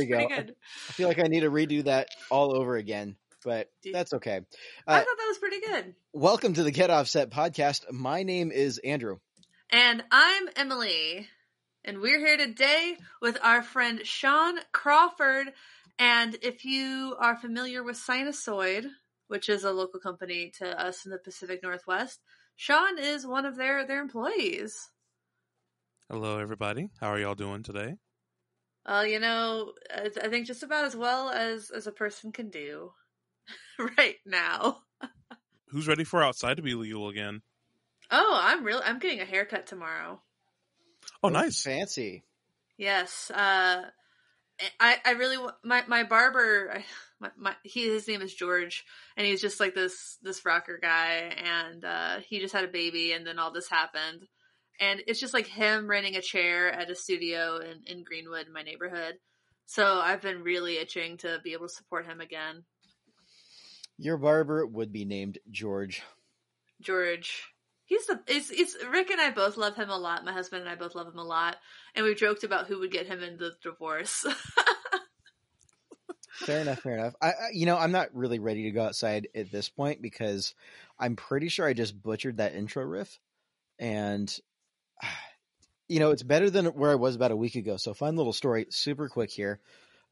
we go. Good. I feel like I need to redo that all over again, but that's okay. I Uh, thought that was pretty good. welcome to the Get Offset podcast. My name is Andrew. And I'm Emily, and we're here today with our friend Sean Crawford. And if you are familiar with Sinusoid, which is a local company to us in the Pacific Northwest, Sean is one of their their employees. Hello, everybody. How are y'all doing today? Well, you know, I I think just about as well as as a person can do right now. Who's ready for outside to be legal again? Oh, I'm real. I'm getting a haircut tomorrow. Oh, nice. Fancy. Yes. Uh, I I really my my barber. I, my, my he his name is George, and he's just like this this rocker guy, and uh, he just had a baby, and then all this happened, and it's just like him renting a chair at a studio in in Greenwood, in my neighborhood. So I've been really itching to be able to support him again, Your barber would be named George. George. He's the it's it's Rick and I both love him a lot. My husband and I both love him a lot, and we've joked about who would get him in the divorce. Fair enough. Fair enough. I, I, you know, I'm not really ready to go outside at this point because I'm pretty sure I just butchered that intro riff, and you know, it's better than where I was about a week ago. So, fun little story, super quick here.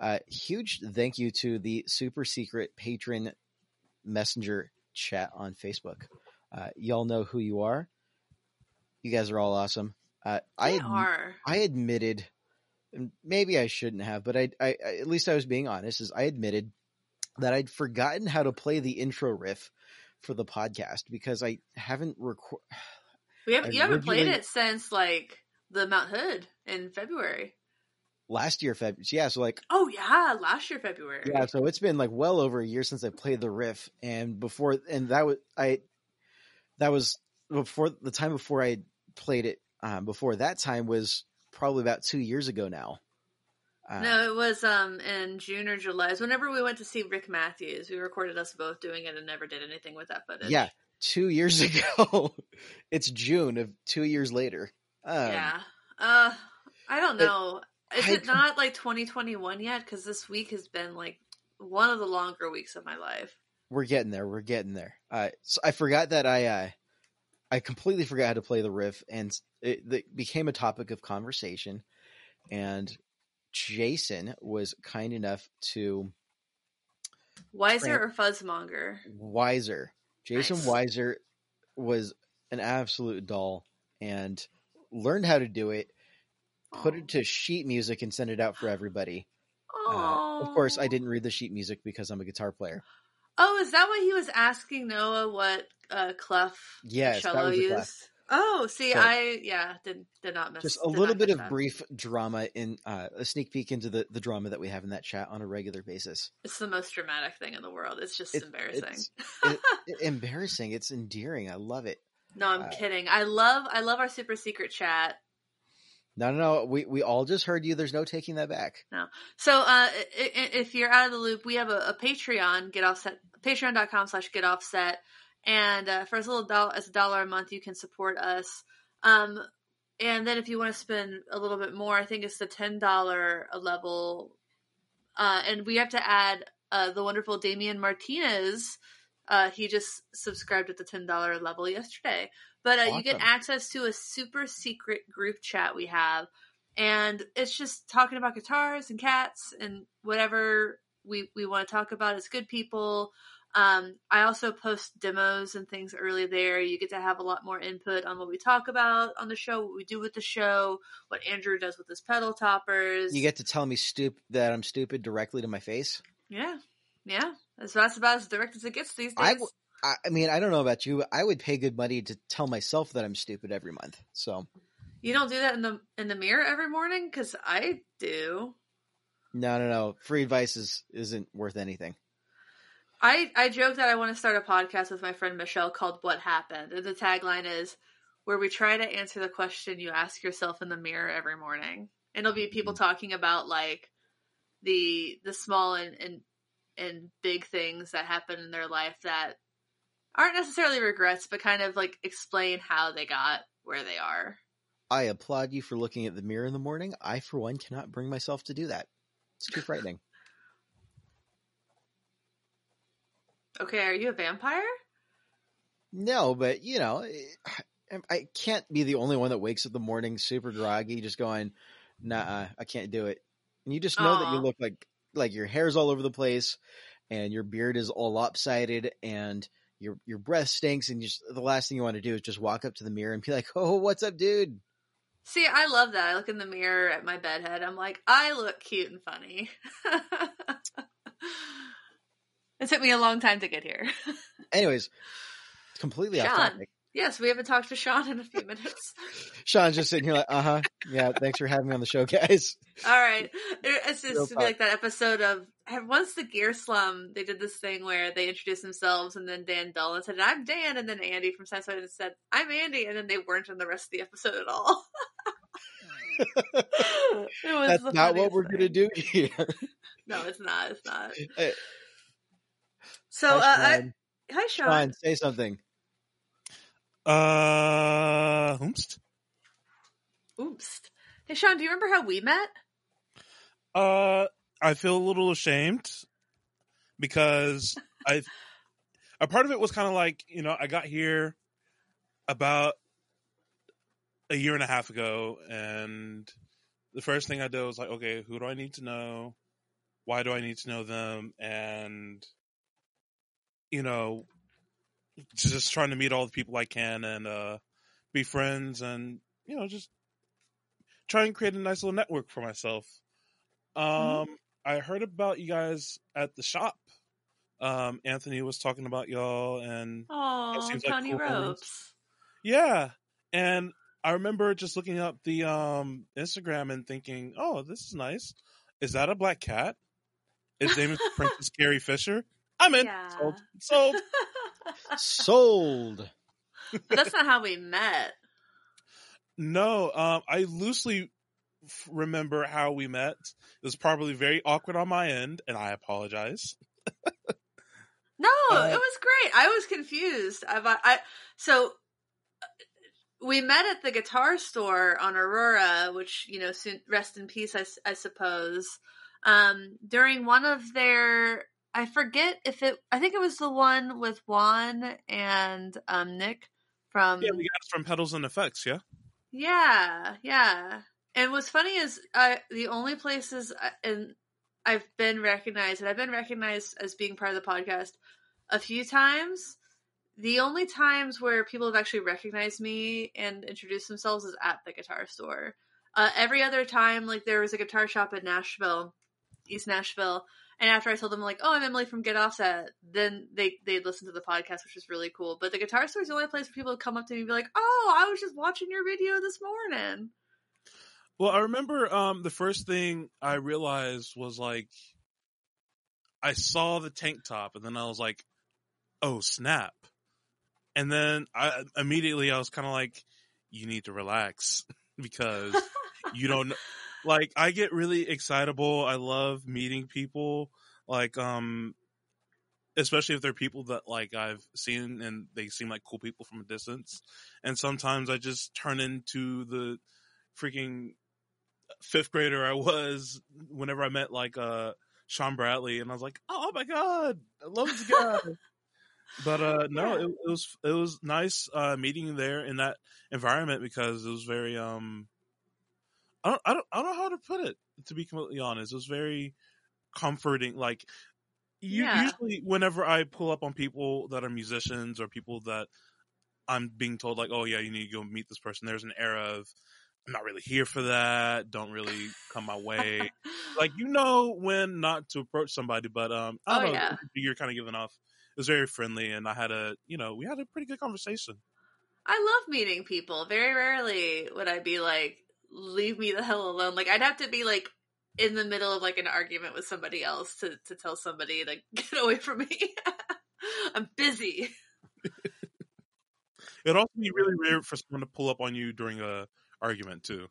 Uh, huge thank you to the super secret patron messenger chat on Facebook. Uh, y'all know who you are. You guys are all awesome. Uh, I are. I admitted, maybe I shouldn't have, but I, I, at least I was being honest. Is I admitted that I'd forgotten how to play the intro riff for the podcast because I haven't record. We haven't you haven't played it since like the Mount Hood in February. Last year, February. yeah, so like, Oh yeah, last year February. yeah, so it's been like well over a year since I played the riff, and before, and that was I, that was before the time before I played it. Um, before that time was probably about two years ago now. Uh, No, it was um in June or July. It's whenever we went to see Rick Matthews. We recorded us both doing it and never did anything with that footage. Yeah, two years ago. it's June of two years later. Um, yeah. Uh, I don't know. Is I it not like 2021 yet? Because this week has been like one of the longer weeks of my life. We're getting there. We're getting there. Uh, so I forgot that I, uh, I completely forgot how to play the riff, and it, it became a topic of conversation. And Jason was kind enough to Wiser or Fuzzmonger? Wiser. Jason Nice. Weiser was an absolute doll and learned how to do it. Put it to sheet music and send it out for everybody. Uh, of course, I didn't read the sheet music because I'm a guitar player. Oh, is that why he was asking Noah what uh, clef Yes, cello used? Oh, see, So- I yeah did did not miss. Just a little bit of that. brief drama in uh, a sneak peek into the, the drama that we have in that chat on a regular basis. It's the most dramatic thing in the world. It's just It- embarrassing. it's- It, it- embarrassing. It's endearing. I love it. no, I'm uh, kidding. I love I love our super secret chat. No, no, no. We we all just heard you. There's no taking that back. No. So uh, if you're out of the loop, we have a, a Patreon get offset patreon.com slash get offset, and uh, for as little dollar as a dollar a month, you can support us. Um, and then if you want to spend a little bit more, I think it's the ten dollar level, uh, and we have to add uh, the wonderful Damian Martinez. Uh, he just subscribed at the ten dollar level yesterday, but uh, you get access to a super secret group chat we have and it's just talking about guitars and cats and whatever we we want to talk about as good people. Um, I also post demos and things early there. You get to have a lot more input on what we talk about on the show, what we do with the show, what Andrew does with his pedal toppers. You get to tell me stup- that I'm stupid directly to my face. yeah, yeah. That's that's about as direct as it gets these days. I w- I, mean, I don't know about you. but I would pay good money to tell myself that I'm stupid every month. So you don't do that in the in the mirror every morning because I do. no, no, no. Free advice is isn't worth anything. I I joke that I want to start a podcast with my friend Michelle called "What Happened," and the tagline is where we try to answer the question you ask yourself in the mirror every morning, and it'll be people mm-hmm. talking about like the the small and and and big things that happen in their life that aren't necessarily regrets, but kind of like explain how they got where they are. I applaud you for looking at the mirror in the morning. I, for one, cannot bring myself to do that. It's too frightening. Okay, are you a vampire? No, but you know, I- I can't be the only one that wakes up the morning super groggy, just going, "Nah, I can't do it." And you just know that you look like like your hair's all over the place, and your beard is all lopsided, and your your breath stinks, and you just the last thing you want to do is just walk up to the mirror and be like, "Oh, what's up, dude?" See, I love that. I look in the mirror at my bedhead. I'm like, I look cute and funny. it took me a long time to get here. Anyways, completely off Sean. topic. yes, we haven't talked to Sean in a few minutes. Sean's just sitting here like, "Uh huh, yeah, thanks for having me on the show, guys." All right. It's just to like that episode of once the Gear Slum, they did this thing where they introduced themselves and then Dan Dolan said, I'm Dan, and then Andy from Science Fiction said, I'm Andy, and then they weren't in the rest of the episode at all. it was That's not what we're gonna do here. No, it's not. It's not. Hey, So, uh, hi, I, Sean. hi, Sean. Sean, say something. Uh, whomst? Oops. Hey, Sean, do you remember how we met? Uh, I feel a little ashamed because I, a part of it was kind of like, you know, I got here about a year and a half ago, and the first thing I did was like, okay, who do I need to know? Why do I need to know them? And, you know, just trying to meet all the people I can and uh, be friends and, you know, just try and create a nice little network for myself. Um, Mhm. I heard about you guys at the shop. Um, Anthony was talking about y'all, and Oh, seems like Tony cool. Ropes. yeah, and I remember just looking up the um Instagram and thinking, "Oh, this is nice. Is that a black cat? His name is Princess Carrie Fisher. I'm in. Yeah. Sold. Sold. Sold. but that's not how we met. No, um, I loosely f- remember how we met. It was probably very awkward on my end, and I apologize. No, Uh, it was great. I was confused. I, I so uh, we met at the guitar store on Aurora, which you know, soon, rest in peace, I, I suppose. Um, during one of their, I forget if it, I think it was the one with Juan and um Nick from Yeah, the guys from Pedals and Effects. Yeah. Yeah, yeah. And what's funny is uh, the only places I, and I've been recognized, and I've been recognized as being part of the podcast a few times. The only times where people have actually recognized me and introduced themselves is at the guitar store. Uh, every other time, like there was a guitar shop in Nashville, East Nashville, and after I told them like, "Oh, I'm Emily from Get Offset," then they they listened to the podcast, which was really cool. But the guitar store is the only place where people would come up to me and be like, "Oh, I was just watching your video this morning." Well, I remember um, the first thing I realized was like I saw the tank top, and then I was like, "Oh snap!" And then I immediately I was kind of like, "You need to relax because you don't like." I get really excitable. I love meeting people, like um, especially if they're people that like I've seen and they seem like cool people from a distance. And sometimes I just turn into the freaking fifth grader I was whenever I met like uh Sean Bradley and I was like, Oh my god, I love this guy. but uh no, it, it was it was nice uh meeting there in that environment because it was very um I don't I don't I don't know how to put it to be completely honest. It was very comforting like you, Yeah. usually whenever I pull up on people that are musicians or people that I'm being told like, oh yeah, you need to go meet this person. There's an era of I'm not really here for that. Don't really come my way. like you know when not to approach somebody, but um, I don't Oh, know. yeah. You're kind of giving off. It was very friendly, and I had a you know we had a pretty good conversation. I love meeting people. Very rarely would I be like, "Leave me the hell alone." Like I'd have to be like in the middle of like an argument with somebody else to to tell somebody to get away from me. I'm busy. It'd also be really weird for someone to pull up on you during a argument too.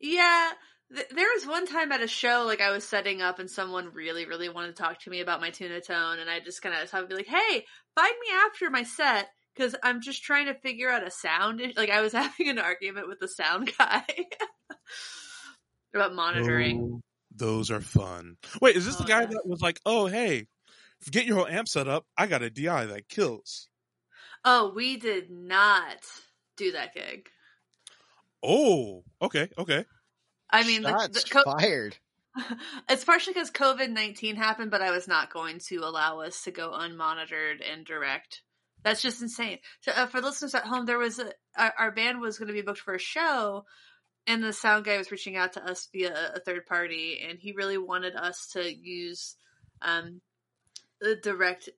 Yeah, th- there was one time at a show, like I was setting up, and someone really, really wanted to talk to me about my tuna tone, and I just kind of thought, be like, "Hey, find me after my set. Because I'm just trying to figure out a sound. Like I was having an argument with the sound guy about monitoring. Oh, those are fun. Wait, is this Oh, the guy yeah. that was like, "Oh, hey, get your whole amp set up. I got a DI that kills." Oh, we did not do that gig. Oh, okay, okay. I mean, the, the, co- fired. it's partially because COVID nineteen happened, but I was not going to allow us to go unmonitored and direct. That's just insane. So, uh, for listeners at home, there was a, our, our band was going to be booked for a show, and the sound guy was reaching out to us via a, third party, and he really wanted us to use um, the direct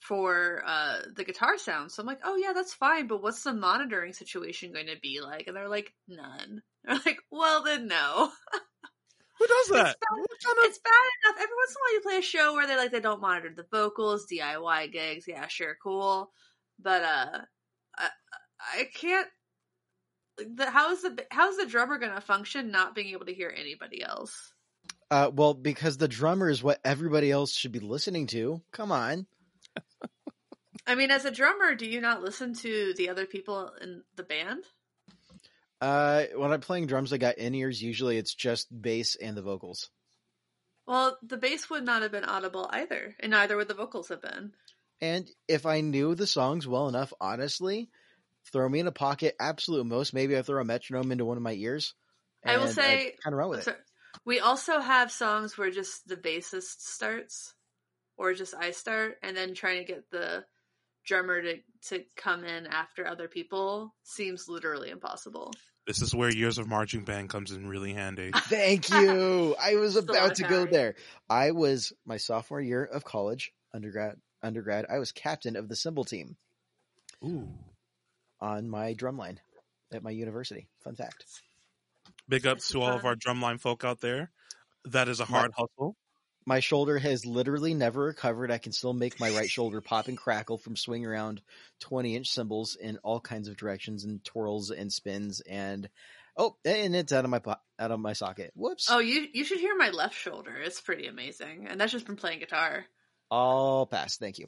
for uh, the guitar sound. So I'm like, oh yeah, that's fine, but what's the monitoring situation going to be like? And they're like, none. They're like, well then no. Who does that? bad. What kind of- It's bad enough. Every once in a while, you play a show where they like they don't monitor the vocals, DIY gigs. Yeah, sure, cool. But uh, I, I can't. The, how is the how is the drummer going to function not being able to hear anybody else? Uh, well, because the drummer is what everybody else should be listening to. Come on. I mean, as a drummer, do you not listen to the other people in the band? Uh, when I'm playing drums, I got in ears. Usually, it's just bass and the vocals. Well, the bass would not have been audible either, and neither would the vocals have been. And if I knew the songs well enough, honestly, throw me in a pocket, absolute most. Maybe I throw a metronome into one of my ears. I will say- kind of run with it. We also have songs where just the bassist starts, or just I start, and then trying to get the drummer to to come in after other people seems literally impossible. This is where years of marching band comes in really handy. Thank you. I was about to go there. I was my sophomore year of college, undergrad. Undergrad, I was captain of the cymbal team Ooh. on my drumline at my university. Fun fact. Big ups to all of our drumline folk out there. That is a hard hustle. My shoulder has literally never recovered. I can still make my right shoulder pop and crackle from swinging around 20 inch cymbals in all kinds of directions and twirls and spins and oh, and it's out of my po- out of my socket. Whoops. Oh, you you should hear my left shoulder. It's pretty amazing, and that's just from playing guitar. All pass. Thank you.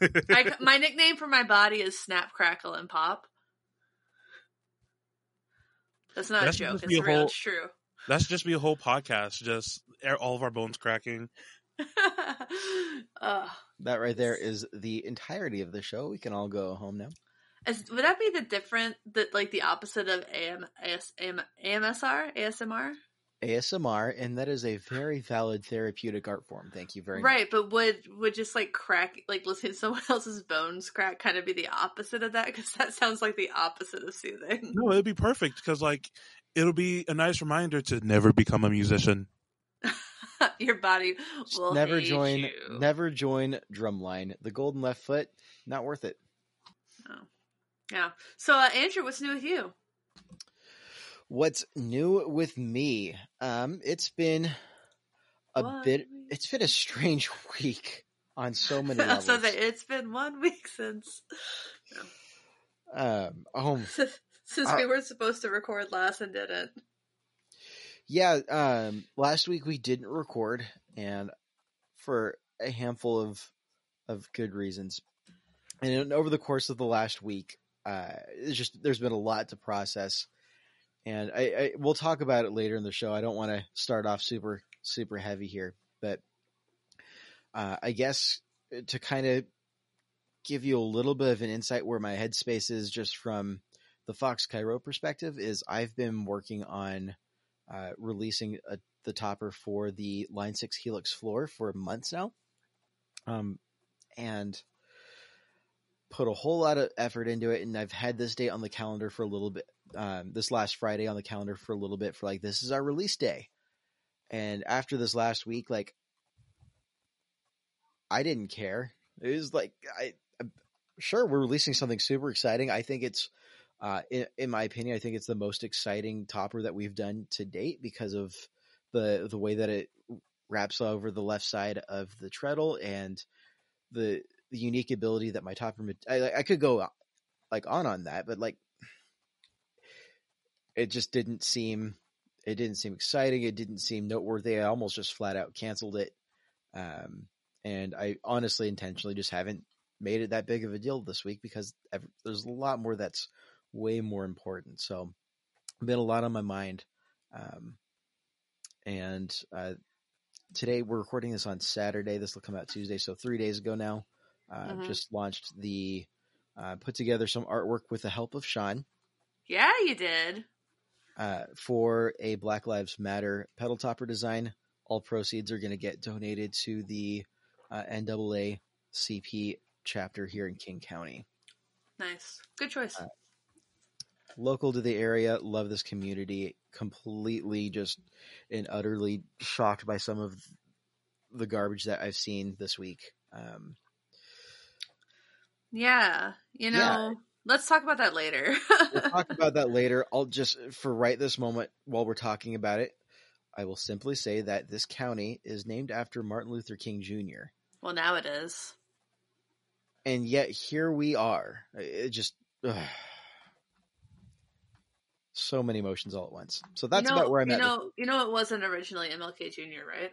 I, my nickname for my body is Snap, Crackle, and Pop. That's not That a joke. It's real. whole- It's true. That should just be a whole podcast, just a- all of our bones cracking. Ugh. That right there is the entirety of the show. We can all go home now. Is, would that be the different, the like the opposite of AM, AS, AM, AMSR, ASMR? ASMR, and that is a very valid therapeutic art form. Thank you very much. Right, but would would just like crack, like listening to someone else's bones crack, kind of be the opposite of that? Because that sounds like the opposite of soothing. No, it'd be perfect because like it'll be a nice reminder to never become a musician. Your body will never hate join you. never join drumline. The golden left foot, not worth it. Oh. Yeah. So, uh, Andrew, what's new with you? What's new with me? Um, it's been a One bit it's been a strange week on so many levels. was gonna it's been one week since um, oh since Uh, we were supposed to record last and didn't. yeah, um, last week we didn't record, and for a handful of of good reasons. And over the course of the last week, uh, it's just there's been a lot to process, and I, I we'll talk about it later in the show. I don't want to start off super super heavy here, but uh, I guess to kind of give you a little bit of an insight where my headspace is, just from the Fox Cairo perspective, is I've been working on uh, releasing a, the topper for the Line Six Helix floor for months now, um, and put a whole lot of effort into it. And I've had this date on the calendar for a little bit. Um, this last Friday on the calendar for a little bit for like this is our release day. And after this last week, like I didn't care. It was like I, I'm sure we're releasing something super exciting. I think it's uh, in, in my opinion, I think it's the most exciting topper that we've done to date because of the the way that it wraps over the left side of the treadle and the the unique ability that my topper. I, I could go like on on that, but like it just didn't seem it didn't seem exciting. It didn't seem noteworthy. I almost just flat out canceled it. Um, and I honestly intentionally just haven't made it that big of a deal this week because there's a lot more that's way more important. So, been a lot on my mind. Um, and uh, today we're recording this on Saturday. This will come out Tuesday, so three days ago now. Uh, Mhm. Just launched the uh, put together some artwork with the help of Sean Yeah, you did. uh, for a Black Lives Matter pedal topper design. All proceeds are going to get donated to the uh, NAACP chapter here in King County. Nice. Good choice. Local to the area, love this community. Completely just and utterly shocked by some of the garbage that I've seen this week. Um, yeah. You know, Yeah. let's talk about that later. we'll talk about that later. I'll just, for right this moment, while we're talking about it, I will simply say that this county is named after Martin Luther King Jr. well, now it is. and yet here we are. It just ugh. So many emotions all at once. So that's you know, about where I'm you at. know, you know, it wasn't originally MLK Jr., right?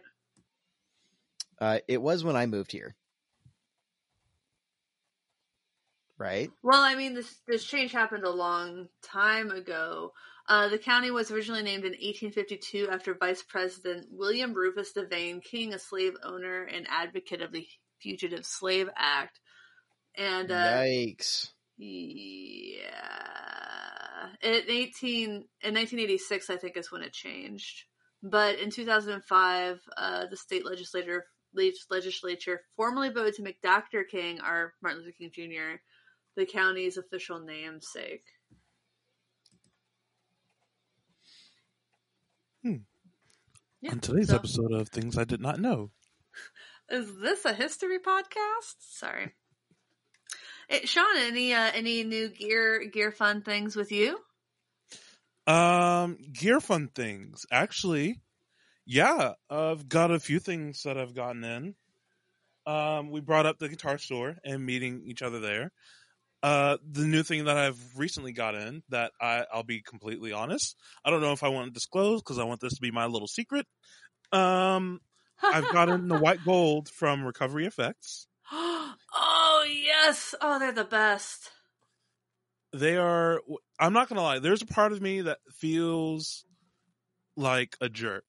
uh, it was when I moved here, right? Well, I mean, this this change happened a long time ago. Uh, the county was originally named in 1852 after Vice President William Rufus DeVane King, a slave owner and advocate of the Fugitive Slave Act. And uh, Yikes! yeah, in 18 in 1986, I think is when it changed. But in 2005, uh, the state legislature legislature formally voted to make Dr. King, our Martin Luther King Jr., the county's official namesake. Hmm. Yeah, On today's so- episode of Things I Did Not Know. Is this a history podcast? Sorry. Sean, any uh, any new gear gear fun things with you? Um, gear fun things. Actually, yeah, I've got a few things that I've gotten in. Um, we brought up the guitar store and meeting each other there. Uh, the new thing that I've recently got in that I, I'll be completely honest. I don't know if I want to disclose because I want this to be my little secret. Um, I've gotten the white gold from Recovery Effects. oh yes! Oh, they're the best. they are i'm not gonna lie there's a part of me that feels like a jerk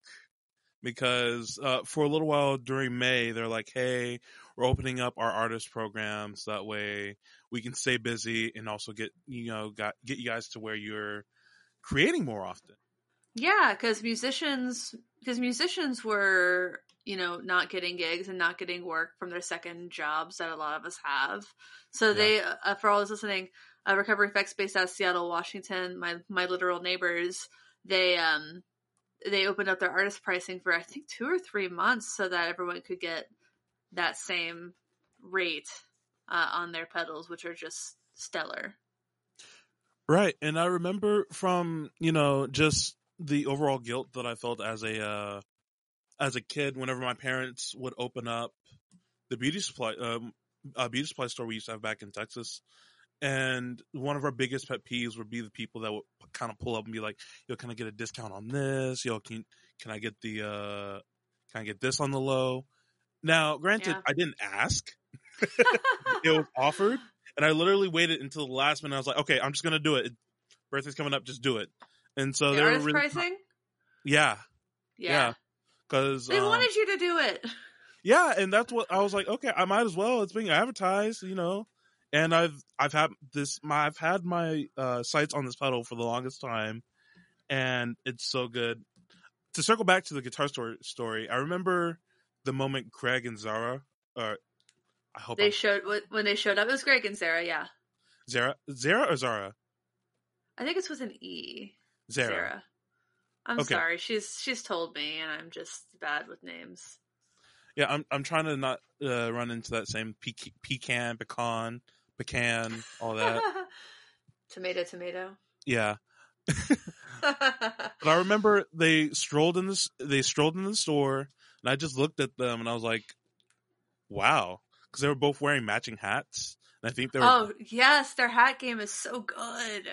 because uh, for a little while during may they're like hey we're opening up our artist programs that way we can stay busy and also get you know got, get you guys to where you're creating more often Yeah, because musicians, because musicians were, you know, not getting gigs and not getting work from their second jobs that a lot of us have. So Yeah. they, uh, for all those listening, uh, Recovery Effects, based out of Seattle, Washington, my my literal neighbors, they um they opened up their artist pricing for I think two or three months so that everyone could get that same rate uh, on their pedals, which are just stellar. Right. And I remember from, you know, just the overall guilt that I felt as a uh as a kid whenever my parents would open up the beauty supply um beauty supply store we used to have back in Texas. And one of our biggest pet peeves would be the people that would kind of pull up and be like, "Yo, can I get a discount on this? Yo, can can I get the uh can I get this on the low?" Now, granted, Yeah. I didn't ask. it was offered, and I literally waited until the last minute. I was like, "Okay, I'm just gonna do it. Birthday's coming up, just do it." And so the they were really, pricing? yeah, Yeah. yeah. Because They wanted you to do it. yeah, and that's what I was like. Okay, I might as well. It's being advertised, you know. And I've I've had this my I've had my uh, sights on this pedal for the longest time, and it's so good. To circle back to the guitar store story, I remember the moment Craig and Zara, or I hope They I'm, showed when they showed up. It was Greg and Zara, Yeah, Zara, Zara or Zara, I think it's with an E. Zara. Sarah. I'm Okay. sorry. She's she's told me, and I'm just bad with names. Yeah, I'm I'm trying to not uh, run into that same pe- pecan, pecan, pecan, all that. tomato, tomato. yeah, but I remember they strolled in this. They strolled in the store, and I just looked at them, and I was like, "Wow," because they were both wearing matching hats, I think they were. oh yes, their hat game is so good.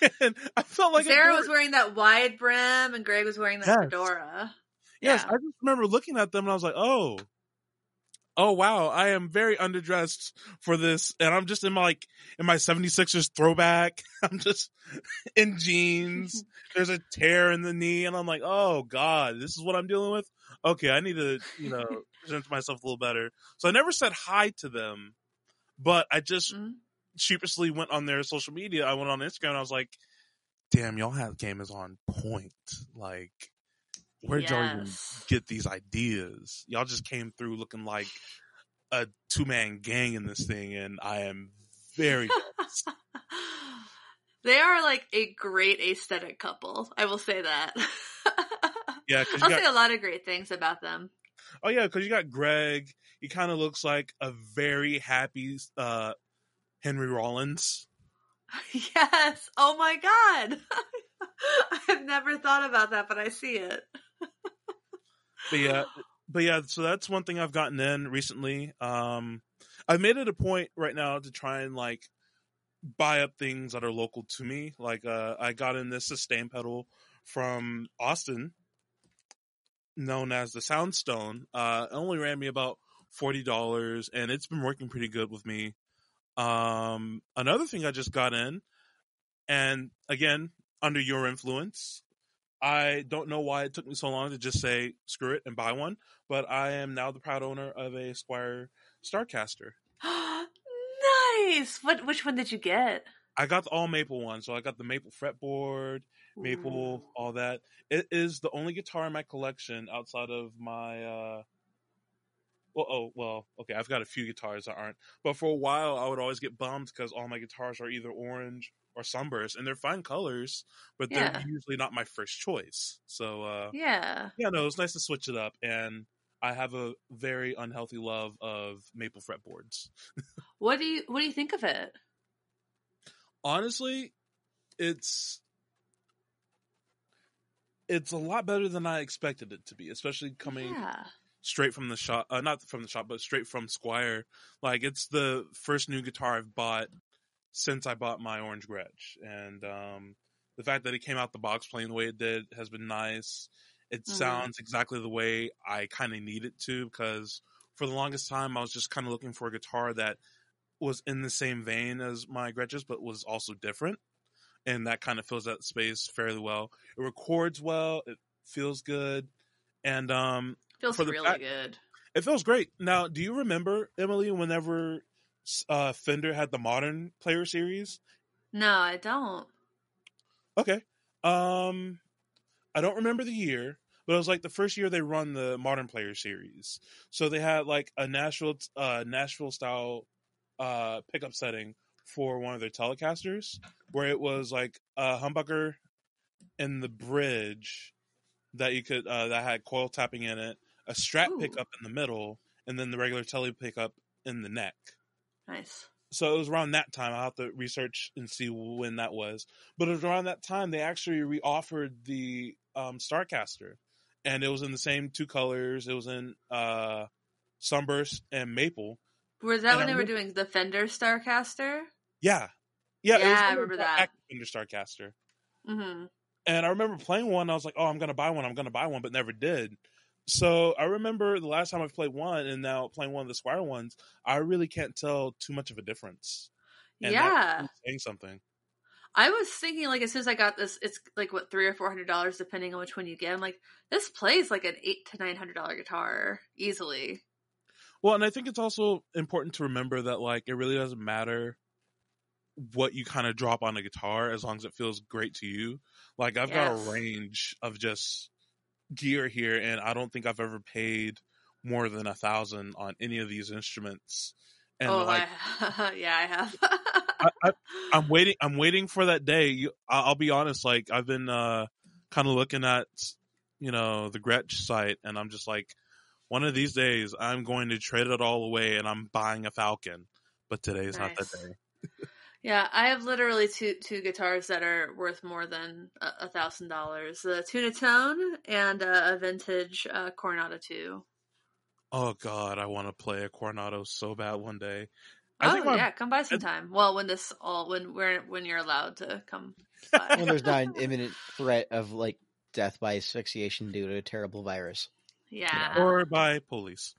and I felt like Sarah was wearing that wide brim, and Greg was wearing that Yes. fedora. Yes, Yeah. I just remember looking at them, and I was like, "Oh, oh wow, I am very underdressed for this. And I'm just in my like, in my 76ers throwback. I'm just in jeans. There's a tear in the knee. And I'm like, oh God, this is what I'm dealing with. Okay. I need to, you know, present myself a little better. So I never said hi to them, but I just Mhm. sheepishly went on their social media. I went on Instagram and I was like, damn, y'all have game is on point. Like, where'd y'all even get these ideas? Y'all just came through looking like a two man gang in this thing, and I am very they are like a great aesthetic couple. I will say that. yeah. I'll you say a lot of great things about them. Oh yeah, because you got Greg. He kind of looks like a very happy uh, Henry Rollins. Yes. Oh my god. I've never thought about that, but I see it. but yeah, but yeah. So that's one thing I've gotten in recently. Um, I've made it a point right now to try and like buy up things that are local to me. Like uh, I got in this sustain pedal from Austin, known as the Soundstone. Uh, it only ran me about forty dollars, and it's been working pretty good with me. Um, another thing I just got in, and again under your influence, I don't know why it took me so long to just say screw it and buy one, but I am now the proud owner of a Squier Starcaster. nice. What? Which one did you get? I got the all maple one, so I got the maple fretboard, maple, Ooh. all that. It is the only guitar in my collection outside of my. uh Well, oh well, okay. I've got a few guitars that aren't, but for a while I would always get bummed because all my guitars are either orange or sunburst, and they're fine colors, but Yeah. they're usually not my first choice. So uh Yeah. yeah, no, it's nice to switch it up, and I have a very unhealthy love of maple fretboards. What do you What do you think of it? Honestly, it's it's a lot better than I expected it to be, especially coming Yeah. straight from the shop. Uh, not from the shop, but straight from Squier. Like it's the first new guitar I've bought since I bought my Orange Gretsch, and um, the fact that it came out the box playing the way it did has been nice. It Mhm. sounds exactly the way I kind of need it to because for the longest time I was just kind of looking for a guitar that was in the same vein as my Gretsches, but was also different. And that kind of fills that space fairly well. It records well. It feels good. And um, Feels really fact- good. it feels great. Now, do you remember Emily whenever uh, Fender had the Modern Player Series? No, I don't. Okay. Um, I don't remember the year, but it was like the first year they run the Modern Player Series. So they had like a Nashville, uh, Nashville style uh, pickup setting for one of their Telecasters, where it was like a humbucker in the bridge that you could uh, that had coil tapping in it, a strap Ooh. pickup in the middle, and then the regular tele pickup in the neck. Nice. So it was around that time. I'll have to research and see when that was. But it was around that time they actually re-offered the um, Starcaster, and it was in the same two colors. It was in uh, sunburst and maple. Was that And when I they were doing the Fender Starcaster? Yeah, yeah, Yeah, I remember that. Fender Starcaster. Mm-hmm. And I remember playing one. I was like, "Oh, I'm gonna buy one. I'm gonna buy one," but never did. So I remember the last time I've played one, and now playing one of the Squier ones. I really can't tell too much of a difference. And Yeah. saying something. I was thinking like as soon as I got this, it's like what three or four hundred dollars depending on which one you get. I'm like, this plays like an eight to nine hundred dollar guitar easily. Well, and I think it's also important to remember that like it really doesn't matter what you kind of drop on a guitar as long as it feels great to you. Like I've got a range of just gear here and I don't think I've ever paid more than a thousand on any of these instruments. And oh, like I, yeah, I have. I, I'm waiting. I'm waiting for that day. You, I- I'll be honest. Like I've been uh, kind of looking at, you know, the Gretsch site, and I'm just like, one of these days, I'm going to trade it all away, and I'm buying a Falcon. But today's not Nice. that day. Yeah, I have literally two two guitars that are worth more than a a thousand dollars: the Tunatone and uh, a vintage uh, Coronado two. Oh God, I want to play a Coronado so bad one day. Oh my- yeah, come by sometime. Well, when this all when we're when you're allowed to come. By. when there's not an imminent threat of like death by asphyxiation due to a terrible virus. yeah. Or by police.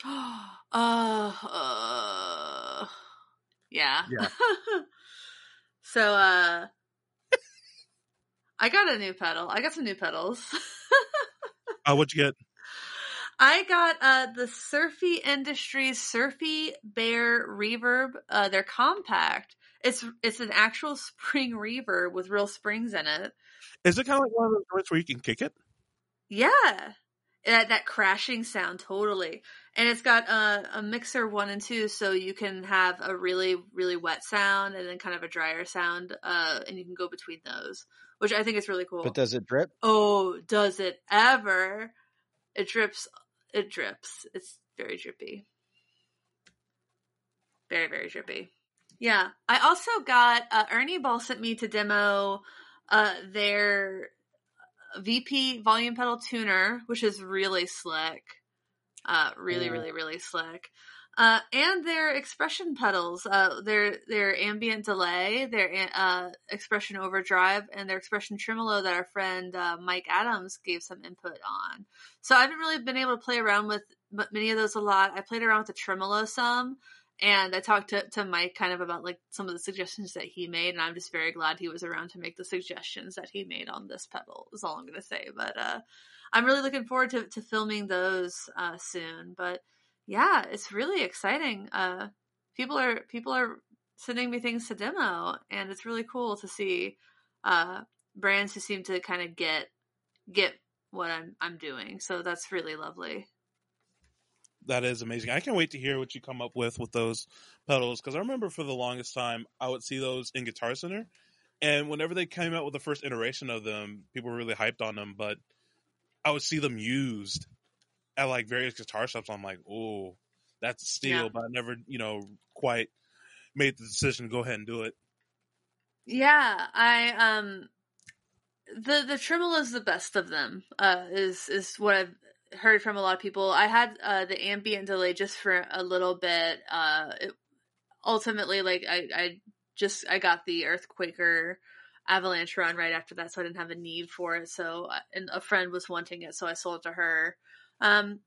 uh, uh, yeah. Yeah. so, uh, I got a new pedal. I got some new pedals. Uh, what'd you get? I got uh the Surfy Industries Surfy Bear Reverb. Uh, they're compact. It's it's an actual spring reverb with real springs in it. Is it kind of like one of those joints where you can kick it? Yeah, that, that crashing sound totally. And it's got a, a mixer one and two, so you can have a really really wet sound and then kind of a drier sound. Uh, and you can go between those, which I think is really cool. But does it drip? oh, does it ever? It drips. It drips. It's very drippy. Very very drippy. Yeah, I also got uh, Ernie Ball sent me to demo uh, their VP volume pedal tuner, which is really slick. Uh, really, Cool. really, really slick. Uh, and their expression pedals, uh, their their ambient delay, their uh, expression overdrive, and their expression tremolo that our friend uh, Mike Adams gave some input on. So I haven't really been able to play around with many of those a lot. I played around with the tremolo some, and I talked to, to Mike kind of about like some of the suggestions that he made, and I'm just very glad he was around to make the suggestions that he made on this pedal. Is all I'm gonna say. But uh, I'm really looking forward to, to filming those uh, soon. But yeah, it's really exciting. Uh, people are people are sending me things to demo, and it's really cool to see uh, brands who seem to kind of get get what I'm I'm doing. So that's really lovely. That is amazing. I can't wait to hear what you come up with with those pedals because I remember for the longest time I would see those in Guitar Center, and whenever they came out with the first iteration of them, people were really hyped on them. But I would see them used at like various guitar shops. I'm like, oh, that's a steal, Yeah. but I never, you know, quite made the decision to go ahead and do it. Yeah, I um the the tremolo is the best of them. Uh is is what I've heard from a lot of people. I had uh the ambient delay just for a little bit. Uh it, ultimately like I I just I got the Earthquaker Avalanche run right after that so I didn't have a need for it. So uh, and a friend was wanting it so I sold it to her. Um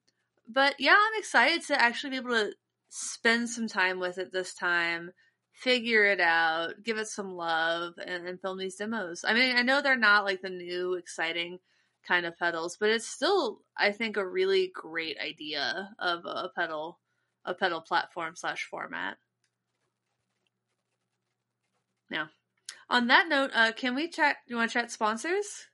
but yeah, I'm excited to actually be able to spend some time with it this time figure it out, give it some love, and, and film these demos. I mean, I know they're not like the new exciting kind of pedals, but it's still, I think, a really great idea of a pedal, a pedal platform slash format. Now, on that note, uh, can we chat? Do you want to chat sponsors?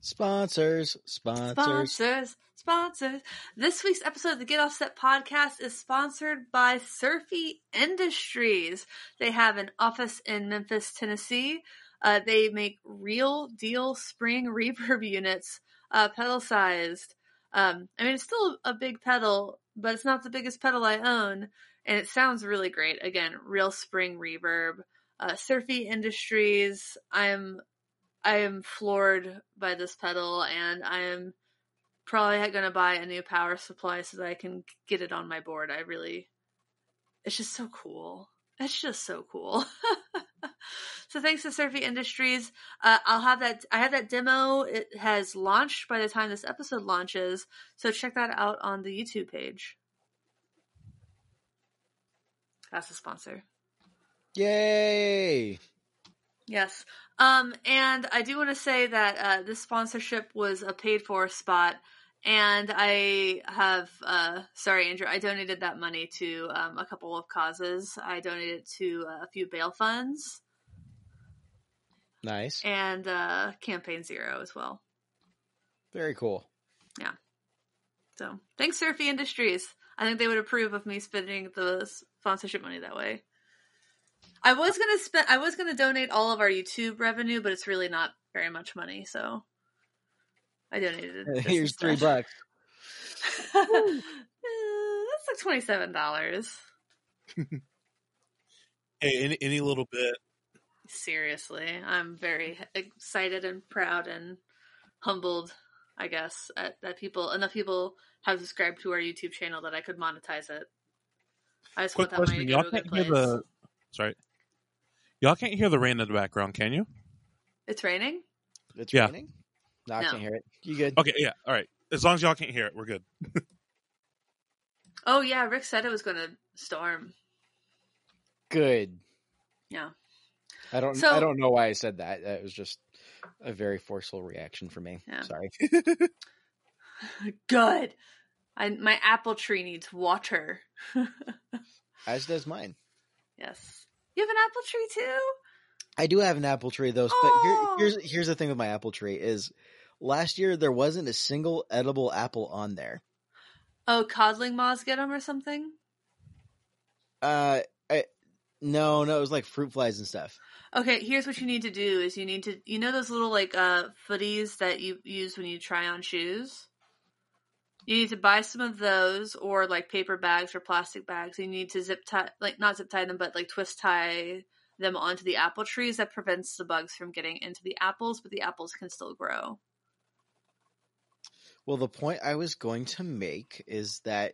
Sponsors, sponsors. Sponsors, sponsors. This week's episode of the Get Offset podcast is sponsored by Surfy Industries. They have an office in Memphis, Tennessee. Uh, they make real deal spring reverb units, uh, pedal sized. Um, I mean, it's still a big pedal, but it's not the biggest pedal I own, and it sounds really great. Again, real spring reverb. Uh, Surfy Industries. I'm I am floored by this pedal, and I am probably going to buy a new power supply so that I can get it on my board. I really, it's just so cool. It's just so cool. so thanks to Surfy Industries. Uh, I'll have that. I have that demo. It has launched by the time this episode launches, so check that out on the YouTube page. That's a sponsor. Yay! Yes. Um, and I do want to say that uh, this sponsorship was a paid for spot, and I have, uh, sorry, Andrew, I donated that money to um, a couple of causes. I donated to uh, a few bail funds Nice. and uh, Campaign Zero as well. Very cool. Yeah. So thanks, Surfy Industries. I think they would approve of me spending the sponsorship money that way. I was gonna spend. I was gonna donate all of our YouTube revenue, but it's really not very much money, so I donated. it Here's three bucks. Eh, That's like twenty seven dollars. Hey, any, any little bit. Seriously, I'm very excited and proud and humbled. I guess at, that people enough people have subscribed to our YouTube channel that I could monetize it. I just Quick want that money question: to Y'all to a good can't hear place. the. Sorry, y'all can't hear the rain in the background, can you? It's raining. It's Yeah. raining? No, I No. can't hear it. You good? Okay, yeah, all right. As long as y'all can't hear it, we're good. Oh yeah, Rick said it was going to storm. Good. Yeah. I don't. So- I don't know why I said that. That was just a very forceful reaction for me. Yeah. Sorry. Good. I, my apple tree needs water. As does mine. yes. You have an apple tree too? I do have an apple tree though. But Oh. here, here's here's the thing with my apple tree is last year there wasn't a single edible apple on there. Oh, codling moths get them or something? Uh, I, no, no, it was like fruit flies and stuff. Okay, here's what you need to do is you need to you know those little like uh footies that you use when you try on shoes? You need to buy some of those or like paper bags or plastic bags. You need to zip tie like not zip tie them but like twist tie them onto the apple trees that prevents the bugs from getting into the apples, but the apples can still grow. Well, the point I was going to make is that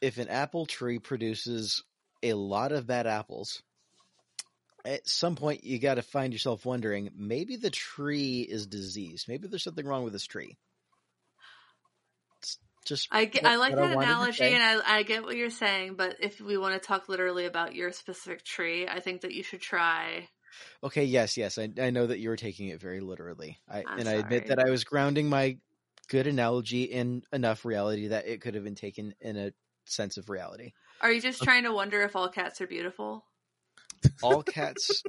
if an apple tree produces a lot of bad apples, at some point you got to find yourself wondering maybe the tree is diseased. Maybe there's something wrong with this tree. Just I get, I like that to analogy and I I get what you're saying, but if we want to talk literally about your specific tree, I think that you should try Okay, yes, yes, I, I know that you were taking it very literally. I I'm and I admit that I was grounding my good analogy in enough reality that it could have been taken in a sense of reality. Are you just uh, trying to wonder if all cats are beautiful? all cats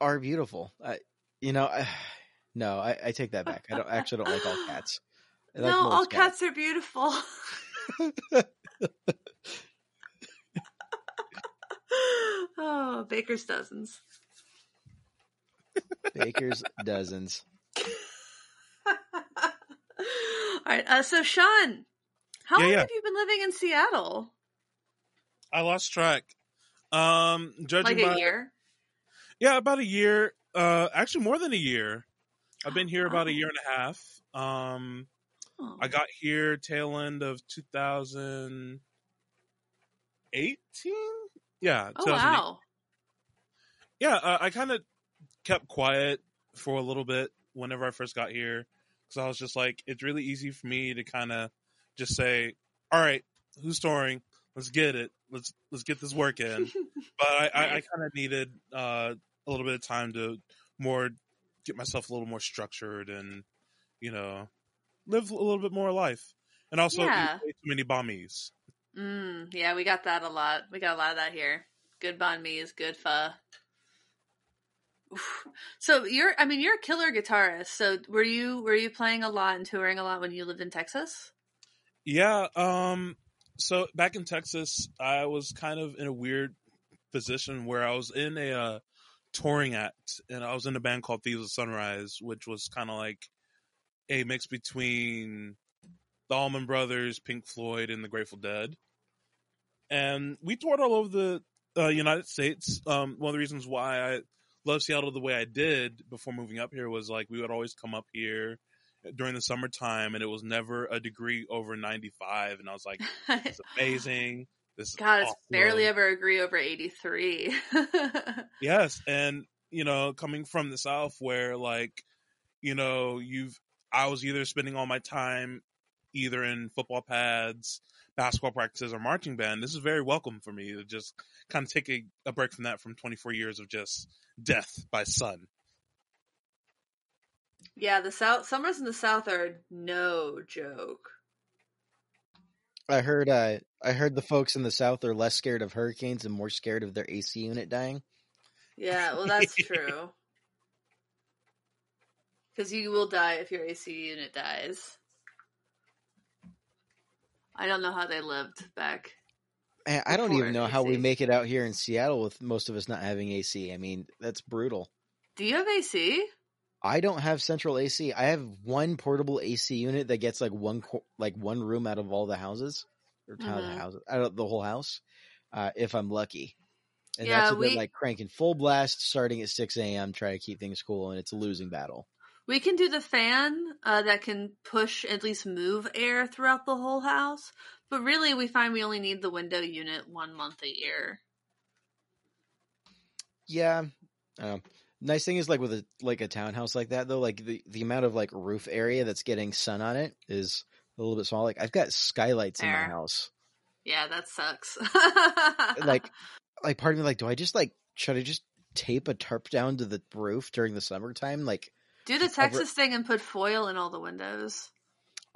are beautiful. I, you know, I, no, I, I take that back. I don't actually don't like all cats. I like no, most all cats are beautiful. oh, baker's dozens. Baker's dozens. all right, uh, so Sean, how Yeah, long yeah. have you been living in Seattle? I lost track. Um, judging Like a by year? yeah, about a year. Uh, actually, more than a year. I've been here about a year and a half. Um, Oh. I got here tail end of 2018. Yeah. oh wow. Yeah, uh, I kind of kept quiet for a little bit whenever I first got here because I was just like, it's really easy for me to kind of just say, "All right, who's touring? Let's get it. Let's let's get this work in." but I, I, I kind of needed uh, a little bit of time to more get myself a little more structured and you know live a little bit more life, and also eat Yeah. way too many banh mis. Mm, yeah, we got that a lot. We got a lot of that here. Good banh is good pho. Oof. So you're, I mean, you're a killer guitarist. So were you were you playing a lot and touring a lot when you lived in Texas? Yeah. Um. So back in Texas, I was kind of in a weird position where I was in a uh, touring act, and I was in a band called Thieves of Sunrise, which was kind of like a mix between the Allman Brothers, Pink Floyd, and the Grateful Dead. And we toured all over the uh, United States. Um, one of the reasons why I love Seattle the way I did before moving up here was like we would always come up here during the summertime, and it was never a degree over ninety five. And I was like, it's amazing! This is God, it's awesome." barely ever agree over eighty three. Yes, and you know, coming from the South, where like, you know, you've I was either spending all my time either in football pads, basketball practices, or marching band. This is very welcome for me to just kind of take a, a break from that from 24 years of just death by sun. yeah, the south summers in the south are no joke. I heard. Uh, I heard the folks in the south are less scared of hurricanes and more scared of their AC unit dying. Yeah, well, that's true. Because you will die if your AC unit dies. I don't know how they lived back. Man, I don't even know how we make it out here in Seattle with most of us not having AC. I mean, that's brutal. Do you have AC? I don't have central AC. I have one portable AC unit that gets like one like one room out of all the houses or out of the houses out of the whole house, uh, if I'm lucky. And Yeah, that's a we- bit like cranking full blast starting at six a.m. Try to keep things cool, and it's a losing battle. We can do the fan uh, that can push, at least move air throughout the whole house. But really, we find we only need the window unit one month a year. Yeah. Um, nice thing is like with a like a townhouse like that though, like the the amount of like roof area that's getting sun on it is a little bit small. Like I've got skylights in my house. Yeah, that sucks. Like, like part of me like, do I just like should I just tape a tarp down to the roof during the summertime? Like do the Texas thing and put foil in all the windows.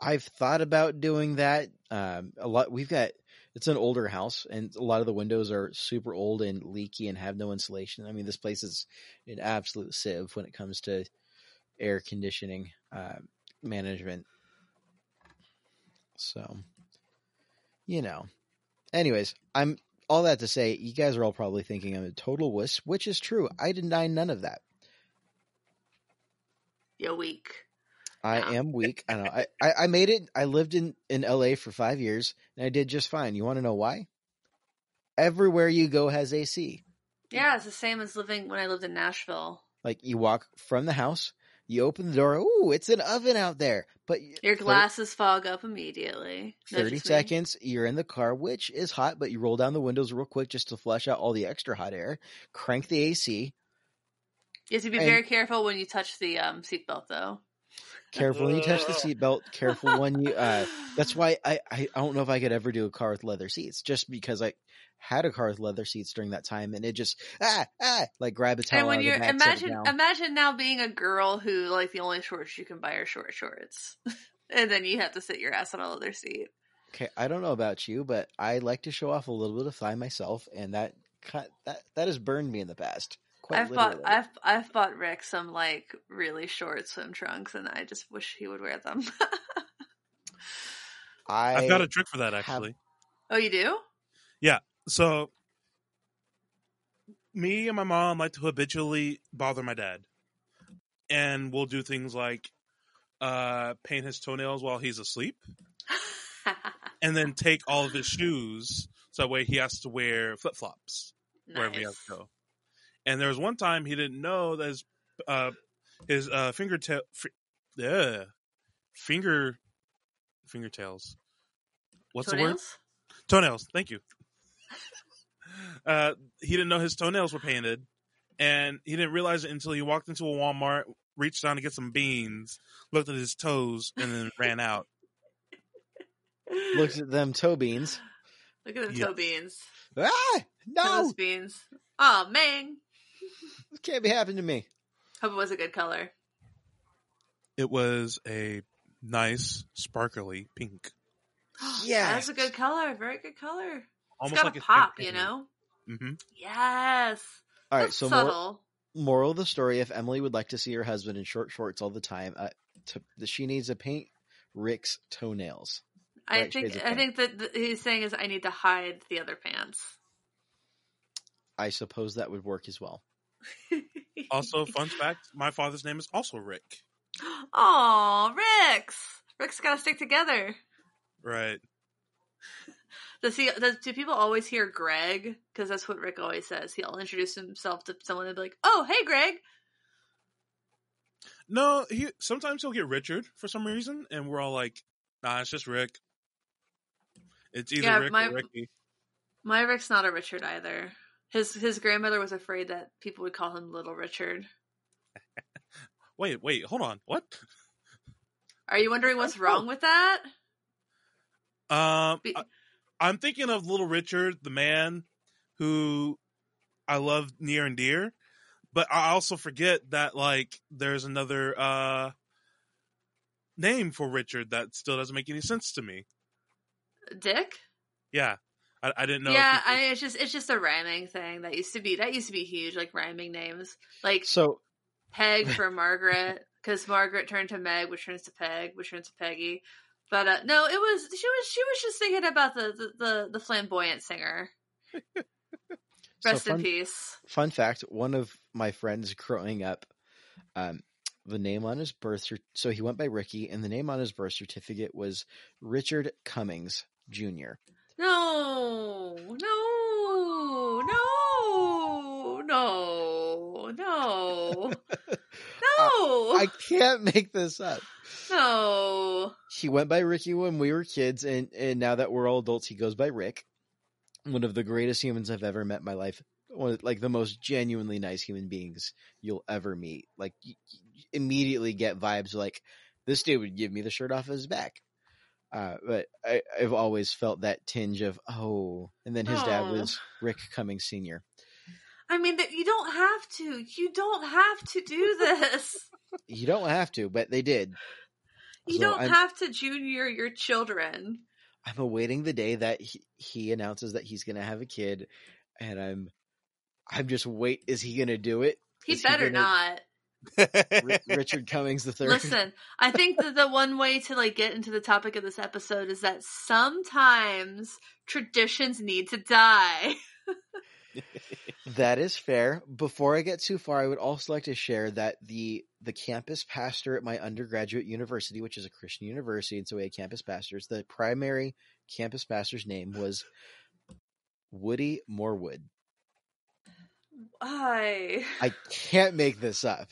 I've thought about doing that. Um, a lot. We've got it's an older house, and a lot of the windows are super old and leaky and have no insulation. I mean, this place is an absolute sieve when it comes to air conditioning uh, management. So, you know. Anyways, I'm all that to say, you guys are all probably thinking I'm a total wuss, which is true. I deny none of that. You weak. I am weak. I know. I, I, I made it. I lived in, in LA for five years and I did just fine. You want to know why? Everywhere you go has AC. Yeah, it's the same as living when I lived in Nashville. Like you walk from the house, you open the door. Ooh, it's an oven out there. But Your glasses fog up immediately. Thirty seconds, you're in the car, which is hot, but you roll down the windows real quick just to flush out all the extra hot air. Crank the AC. You have to be And- very careful when you touch the um, seatbelt, though. Careful when you touch the seatbelt. Careful when you. Uh, that's why I, I don't know if I could ever do a car with leather seats, just because I had a car with leather seats during that time, and it just ah ah like grab a towel and when you're of the back, set it imagine imagine now being a girl who like the only shorts you can buy are short shorts, and then you have to sit your ass on a leather seat. Okay, I don't know about you, but I like to show off a little bit of thigh myself, and that cut that that has burned me in the past. Quite I've bought. I've I've bought Rick some like really short swim trunks, and I just wish he would wear them. I I've got a trick for that have- actually. oh, you do? Yeah. So, me and my mom like to habitually bother my dad, and we'll do things like uh, paint his toenails while he's asleep, and then take all of his shoes so that way he has to wear flip flops wherever he has to go. And there was one time he didn't know that his uh, his uh, fingertail, fr- yeah, finger, fingertails. What's the word? Toenails? toenails. Thank you. Uh, he didn't know his toenails were painted, and he didn't realize it until he walked into a Walmart, reached down to get some beans, looked at his toes, and then ran out. looked at them toe beans. Look at them Yes. toe beans. Ah, no, those beans. Oh, man. This can't be happening to me. Hope it was a good color. It was a nice, sparkly pink, yeah, That's a good color. Very good color. almost it's got like a pop, you painted. know? hmm Yes. All right, That's so more, subtle. moral of the story: If Emily would like to see her husband in short shorts all the time, uh, to, she needs to paint Rick's toenails. I Right, think I think that th- he's saying is I need to hide the other pants. I suppose that would work as well. Also, fun fact: my father's name is also Rick. Oh, Rick's. Rick's got to stick together. Right. Does he? Does, do people always hear Greg? Because that's what Rick always says. He'll introduce himself to someone and be like, "Oh, hey, Greg." No, he sometimes he'll get Richard for some reason, and we're all like, "Nah, it's just Rick." It's either Yeah, Rick my- or Ricky. My Rick's not a Richard either. His his grandmother was afraid that people would call him Little Richard. Wait, wait, hold on. What? Are you wondering what's wrong with that? Um, Be- I, I'm thinking of Little Richard, the man who I love near and dear, but I also forget that like there's another uh name for Richard that still doesn't make any sense to me. Dick? Yeah, I, I didn't know. yeah, people- I, it's just it's just a rhyming thing that used to be that used to be huge, like rhyming names, like So Peg for Margaret, because Margaret turned to Meg, which turns to Peg, which turns to Peggy. But uh, no, it was she was she was just thinking about the the the, the flamboyant singer. So Rest in peace. fun fact: one of my friends growing up, um, the name on his birth so he went by Ricky, and the name on his birth certificate was Richard Cummings Jr. No, no, no, no, no, no, I can't make this up. no. He went by Ricky when we were kids, and and now that we're all adults, he goes by Rick. One of the greatest humans I've ever met in my life. One of, like the most genuinely nice human beings you'll ever meet. Like you, you immediately get vibes like this dude would give me the shirt off his back. Uh, but I, I've always felt that tinge of oh, and then his dad was Rick Cummings Senior. I mean, that you don't have to. You don't have to do this. You don't have to, but they did. You So don't I'm- have to junior your children. I'm awaiting the day that he, he announces that he's gonna have a kid, and I'm I'm just wait. Is he gonna do it? He Is he better gonna- not. Ri- Richard Cummings the third. Listen, I think that the one way to like get into the topic of this episode is that sometimes traditions need to die. That is fair. Before I get too far, I would also like to share that the the campus pastor at my undergraduate university, which is a Christian university, and so we had campus pastors. The primary campus pastor's name was Woody Morwood. Why? I can't make this up.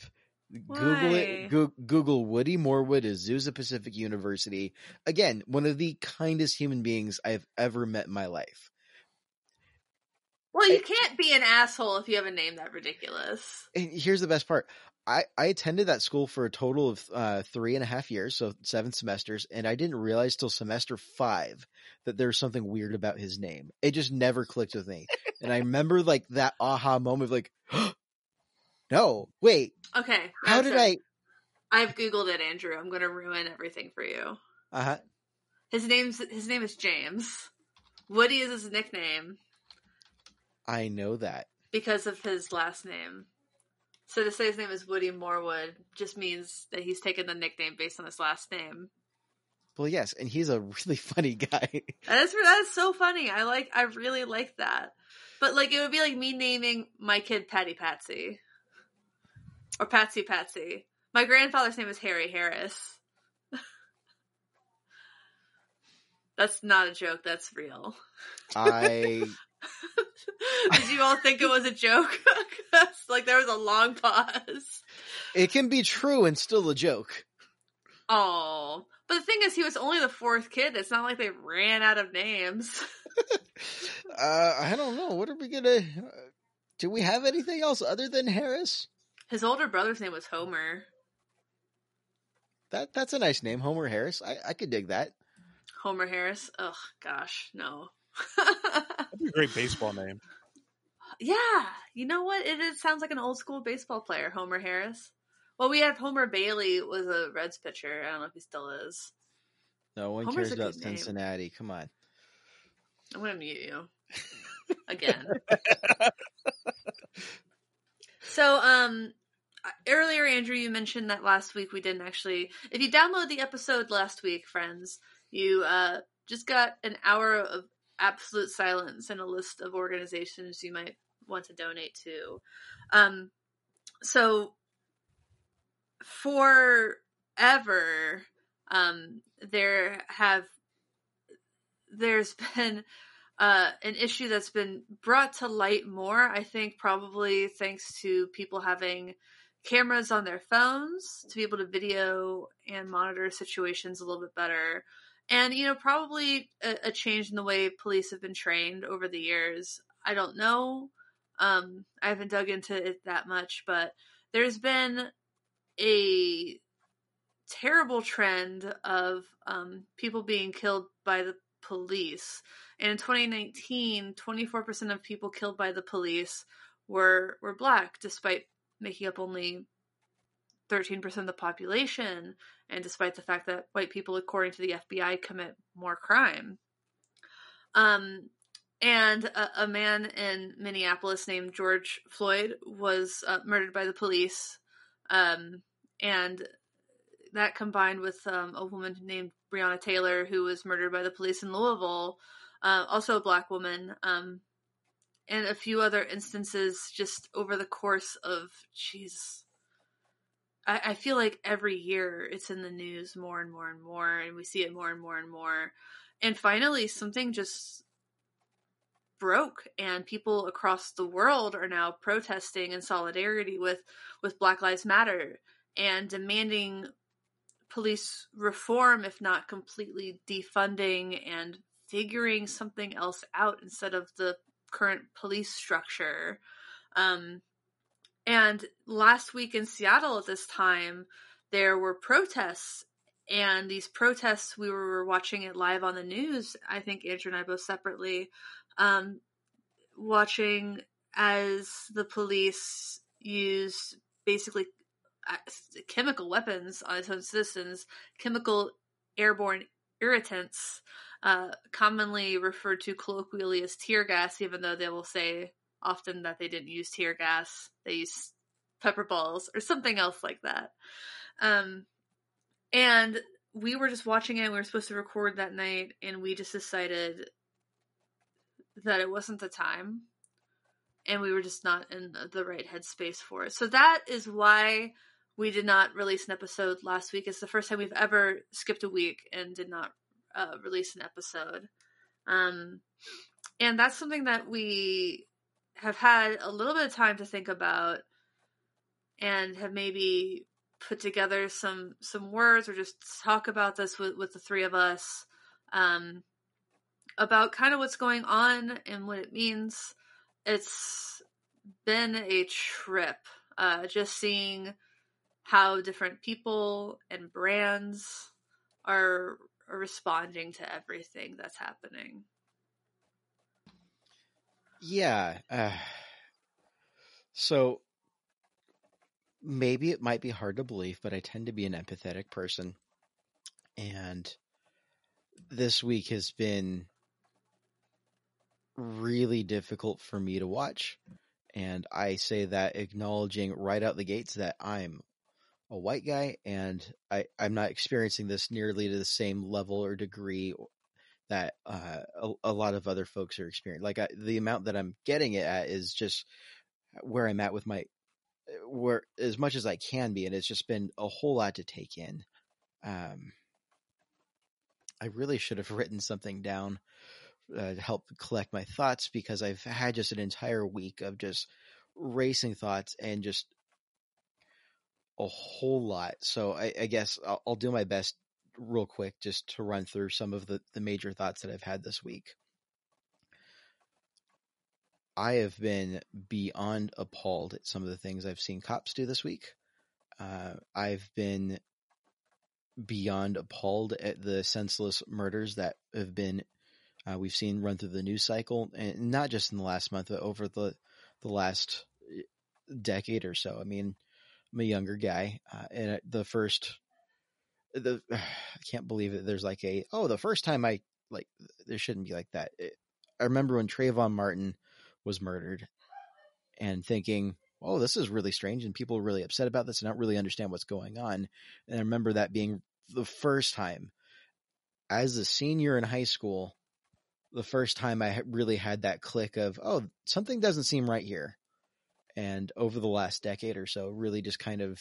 Google it. Go- Google Woody Morwood Azusa Pacific University. Again, one of the kindest human beings I've ever met in my life. Well, you can't be an asshole if you have a name that ridiculous. And here's the best part. I, I attended that school for a total of uh, three and a half years, so seven semesters, and I didn't realize till semester five that there was something weird about his name. It just never clicked with me. and I remember like that aha moment of like, no, wait, Okay. how did it. I? I've googled it, Andrew. I'm going to ruin everything for you. Uh huh. His name's his name is James. Woody is his nickname I know that. because of his last name. So to say his name is Woody Morwood just means that he's taken the nickname based on his last name. Well, yes, and he's a really funny guy. That is that is so funny. I like I really like that. But like it would be like me naming my kid Patty Patsy. Or Patsy Patsy. My grandfather's name is Harry Harris. that's not a joke, that's real. I Did you all think it was a joke? like there was a long pause. it can be true and still a joke. Oh, but the thing is, he was only the fourth kid. It's not like they ran out of names. Uh, I don't know. What are we gonna? Uh, do we have anything else other than Harris? His older brother's name was Homer. That that's a nice name, Homer Harris. I I could dig that. Homer Harris. Oh gosh, no. That'd be a great baseball name. yeah, you know what? It, is sounds like an old school baseball player, Homer Harris. Well, we have Homer Bailey was a Reds pitcher. I don't know if he still is. No one Homer's cares about good name. Cincinnati. Come on. I'm gonna mute you again. so, um, earlier, Andrew, you mentioned that last week we didn't actually. If you download the episode last week, friends, you uh just got an hour of absolute silence and a list of organizations you might want to donate to. Um, so forever, um, there have there's been uh, an issue that's been brought to light more. I think probably thanks to people having cameras on their phones to be able to video and monitor situations a little bit better. And, you know, probably a, a change in the way police have been trained over the years. I don't know. Um, I haven't dug into it that much, but there's been a terrible trend of um, people being killed by the police. And in 2019, 24% of people killed by the police were were black, despite making up only 13% of the population, and despite the fact that white people, according to the FBI, commit more crime. Um, and a, a man in Minneapolis named George Floyd was uh, murdered by the police. Um, and that combined with um, a woman named Breonna Taylor, who was murdered by the police in Louisville, uh, also a black woman, um, and a few other instances just over the course of, jeez, I, I feel like every year it's in the news more and more and more, and we see it more and more and more. And finally, something just broke and people across the world are now protesting in solidarity with with Black Lives Matter and demanding police reform if not completely defunding and figuring something else out instead of the current police structure. Um and last week in Seattle at this time there were protests and these protests we were watching it live on the news i think andrew and i both separately um, watching as the police used basically uh, chemical weapons on its own citizens chemical airborne irritants uh, commonly referred to colloquially as tear gas even though they will say often that they didn't use tear gas they used pepper balls or something else like that um, and we were just watching it. We were supposed to record that night, and we just decided that it wasn't the time, and we were just not in the right headspace for it. So that is why we did not release an episode last week. It's the first time we've ever skipped a week and did not uh, release an episode. Um, and that's something that we have had a little bit of time to think about and have maybe put together some some words or just talk about this with, with the three of us um, about kind of what's going on and what it means. It's been a trip uh, just seeing how different people and brands are, are responding to everything that's happening. Yeah. Uh, so maybe it might be hard to believe, but I tend to be an empathetic person. And this week has been really difficult for me to watch. And I say that acknowledging right out the gates that I'm a white guy and I, I'm not experiencing this nearly to the same level or degree that uh, a, a, lot of other folks are experiencing. Like I, the amount that I'm getting it at is just where I'm at with my where as much as I can be, and it's just been a whole lot to take in. Um, I really should have written something down uh, to help collect my thoughts because I've had just an entire week of just racing thoughts and just a whole lot. So I, I guess I'll, I'll, do my best real quick just to run through some of the, the major thoughts that I've had this week. I have been beyond appalled at some of the things I've seen cops do this week. Uh, I've been beyond appalled at the senseless murders that have been uh, we've seen run through the news cycle, and not just in the last month, but over the the last eh, decade or so. I mean, I'm a younger guy, uh, and the first the I can't believe it. There's like a oh the first time I like there shouldn't be like that. It, I remember when Trayvon Martin was murdered and thinking, oh, this is really strange and people are really upset about this and don't really understand what's going on. And I remember that being the first time as a senior in high school, the first time I really had that click of, oh, something doesn't seem right here. And over the last decade or so, really just kind of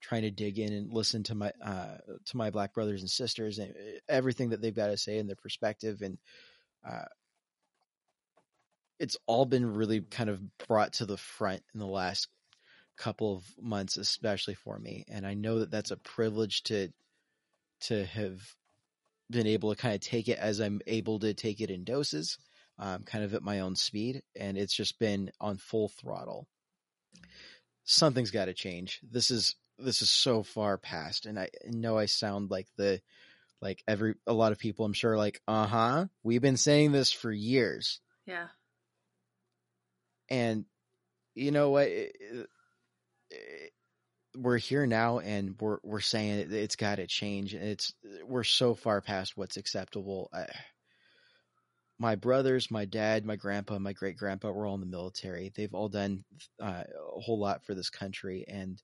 trying to dig in and listen to my uh, to my black brothers and sisters and uh, everything that they've got to say and their perspective and uh, it's all been really kind of brought to the front in the last couple of months, especially for me. And I know that that's a privilege to to have been able to kind of take it as I'm able to take it in doses, um, kind of at my own speed, and it's just been on full throttle. Something's got to change. This is this is so far past, and I know I sound like the like every a lot of people. I'm sure like, uh huh. We've been saying this for years. Yeah and you know what? we're here now, and we're we're saying it, has got to change. It's we're so far past what's acceptable. I, my brothers, my dad, my grandpa, my great grandpa were all in the military. They've all done uh, a whole lot for this country, and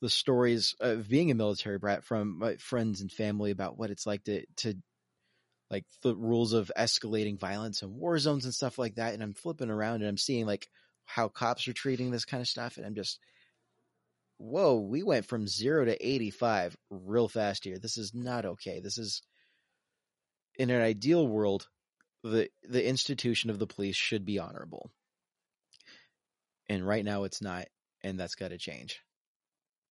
the stories of being a military brat from my friends and family about what it's like to to like the rules of escalating violence and war zones and stuff like that. And I'm flipping around and I'm seeing like how cops are treating this kind of stuff. And I'm just, whoa, we went from zero to 85 real fast here. This is not okay. This is, in an ideal world, the, the institution of the police should be honorable. And right now it's not. And that's got to change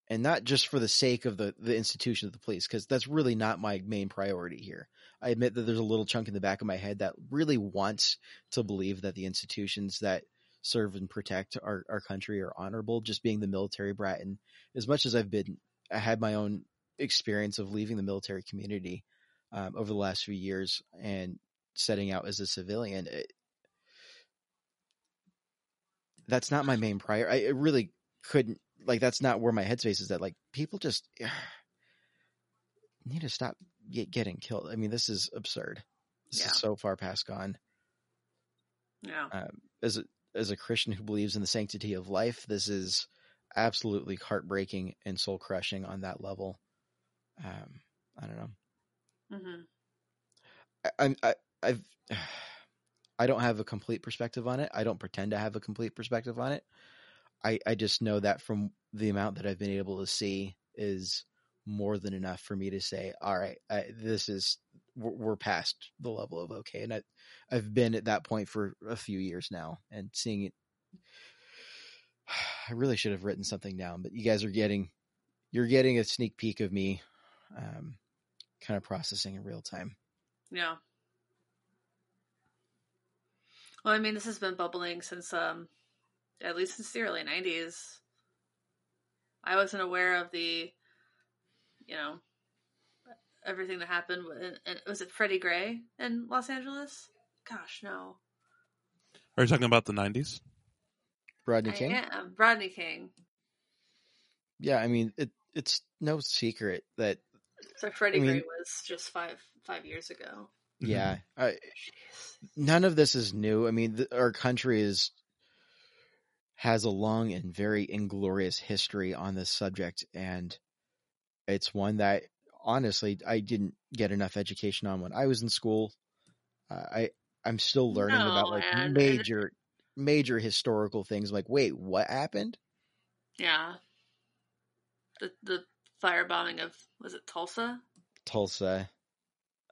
and not just for the sake of the, the institution of the police, because that's really not my main priority here. I admit that there's a little chunk in the back of my head that really wants to believe that the institutions that serve and protect our, our country are honorable, just being the military brat. And as much as I've been, I had my own experience of leaving the military community um, over the last few years and setting out as a civilian. It, that's not my main prior. I really couldn't like. That's not where my headspace is. At like people just need to stop get, getting killed. I mean, this is absurd. This Yeah. is so far past gone. Yeah. Um, as a as a Christian who believes in the sanctity of life, this is absolutely heartbreaking and soul crushing on that level. Um, I don't know. hmm I, I I've I don't have a complete perspective on it. I don't pretend to have a complete perspective on it. I I just know that from the amount that I've been able to see is more than enough for me to say, all right, I, this is we're, past the level of okay, and I I've been at that point for a few years now, and seeing it. I really should have written something down, but you guys are getting you're getting a sneak peek of me, um, kind of processing in real time. Yeah. Well, I mean, this has been bubbling since, um, at least since the early '90s. I wasn't aware of the, you know, everything that happened. And, and was it Freddie Gray in Los Angeles? Gosh, no. Are you talking about the '90s? Rodney I King. am Rodney King. Yeah, I mean it. It's no secret that So Freddie I mean- Gray was just five five years ago. Yeah, I, none of this is new. I mean, the, our country is has a long and very inglorious history on this subject, and it's one that honestly I didn't get enough education on when I was in school. Uh, I I'm still learning about like and- and- major major historical things. Like, wait, what happened? Yeah. The the firebombing of was it Tulsa? Tulsa.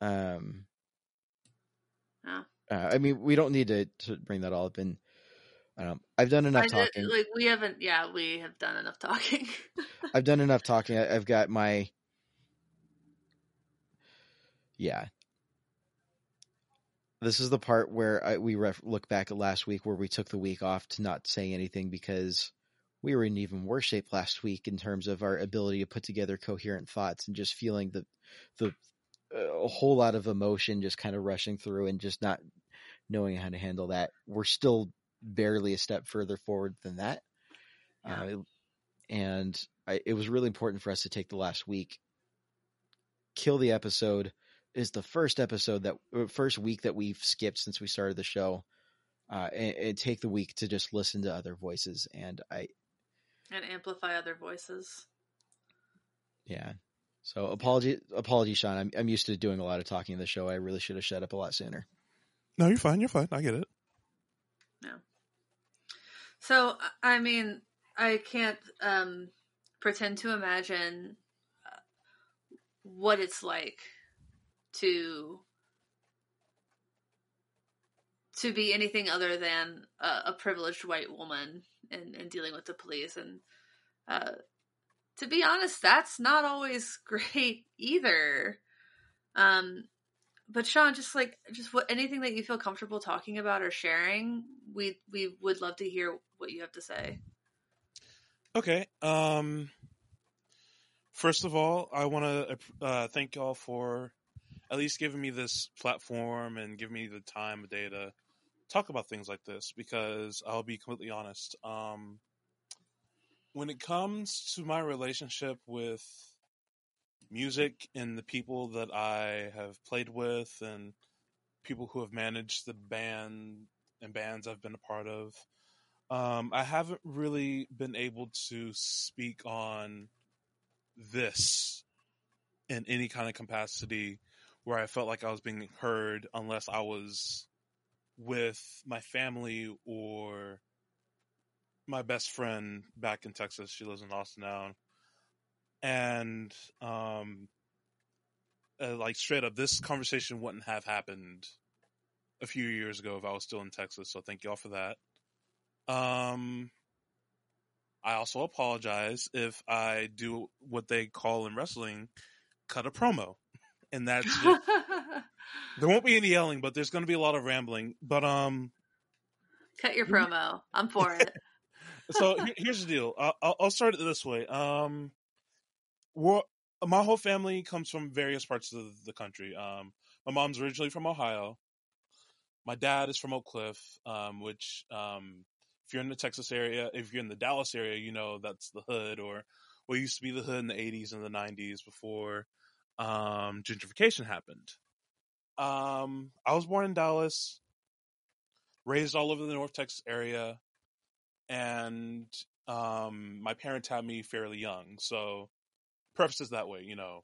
Um, Yeah. uh, I mean, we don't need to, to bring that all up. And um, I've done enough I did- talking. like we haven't. Yeah, we have done enough talking. I've done enough talking. I, I've got my. Yeah. This is the part where I, we ref, look back at last week where we took the week off to not say anything because we were in even worse shape last week in terms of our ability to put together coherent thoughts and just feeling the the a whole lot of emotion just kind of rushing through and just not knowing how to handle that. We're still barely a step further forward than that. Yeah. Uh, and I, it was really important for us to take the last week, kill the episode. Is the first episode that uh, first week that we've skipped since we started the show, uh, and, and take the week to just listen to other voices. And I, and amplify other voices. yeah. So apology, apology, Sean. I'm I'm used to doing a lot of talking in the show. I really should have shut up a lot sooner. No, you're fine. You're fine. I get it. No. So I I mean, I can't um, pretend to imagine uh, what it's like to to be anything other than a, a privileged white woman and, and dealing with the police and uh, to be honest that's not always great either um but sean just like just what anything that you feel comfortable talking about or sharing we we would love to hear what you have to say Okay. Um. First of all, I want to uh, thank y'all for at least giving me this platform and giving me the time of day to talk about things like this. Because I'll be completely honest. Um, when it comes to my relationship with music and the people that I have played with and people who have managed the band and bands I've been a part of, um, I haven't really been able to speak on this in any kind of capacity where I felt like I was being heard unless I was with my family or my best friend back in Texas. She lives in Austin now. And, um, uh, like straight up, this conversation wouldn't have happened a few years ago if I was still in Texas. So thank y'all for that. Um, I also apologize if I do what they call in wrestling, cut a promo. And that's just, there won't be any yelling, but there's going to be a lot of rambling. But, um, cut your promo i'm for it so here- here's the deal. I'll, I'll- start it this way. Um, my whole family comes from various parts of the country. Um, my mom's originally from Ohio. My dad is from Oak Cliff, um, which, um, if you're in the Texas area, if you're in the Dallas area, you know that's the hood or what used to be the hood in the 80s and the 90s before um, gentrification happened. Um, I was born in Dallas, raised all over the North Texas area, and um, my parents had me fairly young. So, prefaces that way, you know.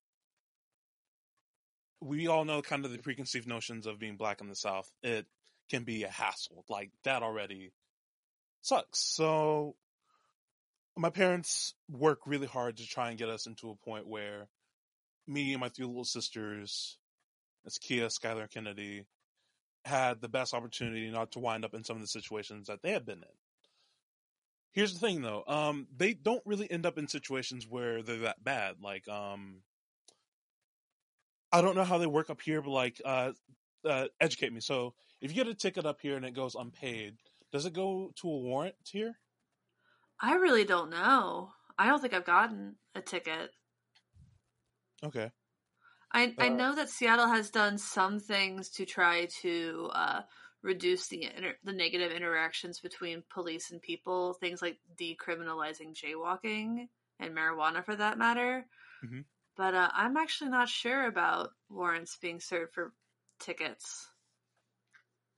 We all know kind of the preconceived notions of being black in the South. It can be a hassle. Like, that already sucks. So, my parents work really hard to try and get us into a point where me and my three little sisters, it's Kia, Skylar, Kennedy, had the best opportunity not to wind up in some of the situations that they had been in. Here's the thing though, um, they don't really end up in situations where they're that bad. Like, um, I don't know how they work up here, but like, uh, uh, educate me. So if you get a ticket up here and it goes unpaid, does it go to a warrant here? I really don't know. I don't think I've gotten a ticket. Okay. I I Uh, know that Seattle has done some things to try to uh, reduce the inter- the negative interactions between police and people. Things like decriminalizing jaywalking and marijuana, for that matter. Mhm. But uh, I'm actually not sure about warrants being served for tickets.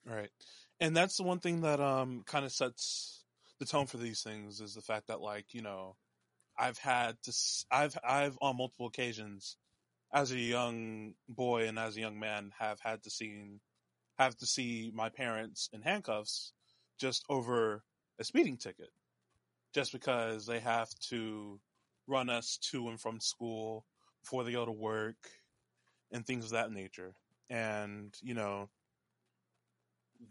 Right. And that's the one thing that um kind of sets the tone for these things is the fact that like, you know, I've had to I've I've on multiple occasions as a young boy and as a young man have had to see have to see my parents in handcuffs just over a speeding ticket. Just because they have to run us to and from school before they go to work and things of that nature. And, you know,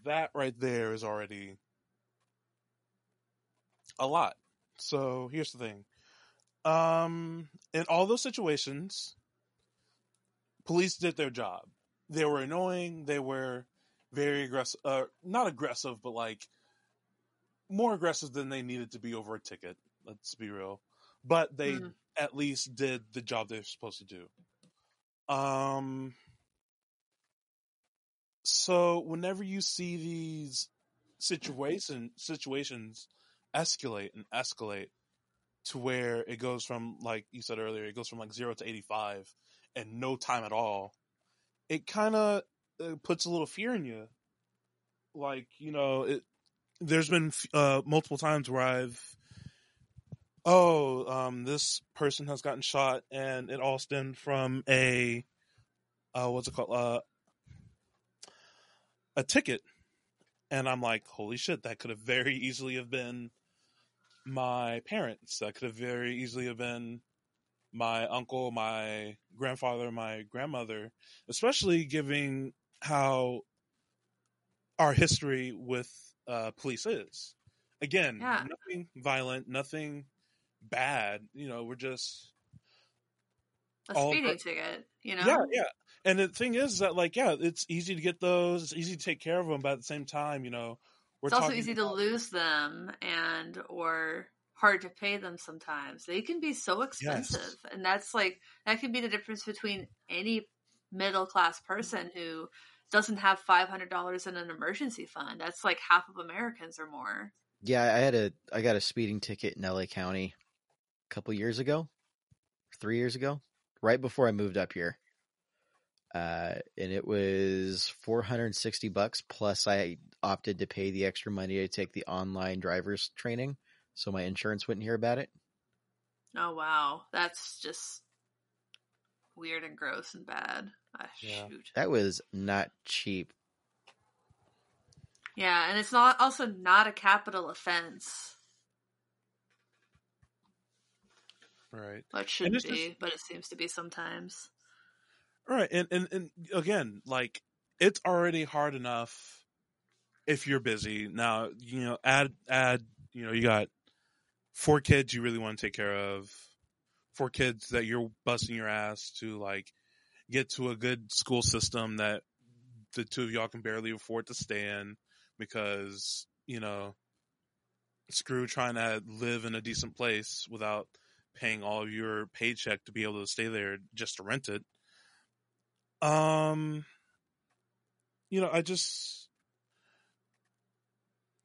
that right there is already a lot. So here's the thing. Um, in all those situations, police did their job. They were annoying. They were very aggressive, uh, not aggressive, but like more aggressive than they needed to be over a ticket. Let's be real. But they Mhm. at least did the job they're supposed to do. Um, so whenever you see these situation situations escalate and escalate to where it goes from like you said earlier, it goes from like zero to eighty five and no time at all. It kind of uh, puts a little fear in you. Like you know, it. There's been uh, multiple times where I've, oh, um, this person has gotten shot, and it all stemmed from a, uh, what's it called, uh, a ticket, and I'm like, holy shit, that could have very easily have been my parents. That could have very easily have been my uncle, my grandfather, my grandmother, especially giving how our history with uh, police is. Again, Yeah. nothing violent, nothing bad. You know, we're just A speeding ticket, you know? yeah, yeah. And the thing is that, like, yeah, it's easy to get those. It's easy to take care of them, but at the same time, you know, we're it's also easy to lose them and or hard to pay them sometimes they can be so expensive and that's like that can be the difference between any middle class person who doesn't have $500 in an emergency fund that's like half of americans or more Yeah, I had a I got a speeding ticket in LA County a couple years ago, three years ago, right before I moved up here. Uh, and it was 460 bucks plus I opted to pay the extra money to take the online driver's training so my insurance wouldn't hear about it. oh wow that's just weird and gross and bad ah, Yeah. shoot That was not cheap. yeah and it's not also not a capital offense right. well, it should it's be just- but it seems to be sometimes Right, and, and and again, like it's already hard enough if you're busy. Now, you know, add add, you know, you got four kids you really want to take care of, four kids that you're busting your ass to like get to a good school system that the two of y'all can barely afford to stay in because, you know, screw trying to live in a decent place without paying all of your paycheck to be able to stay there just to rent it. Um, you know, I just,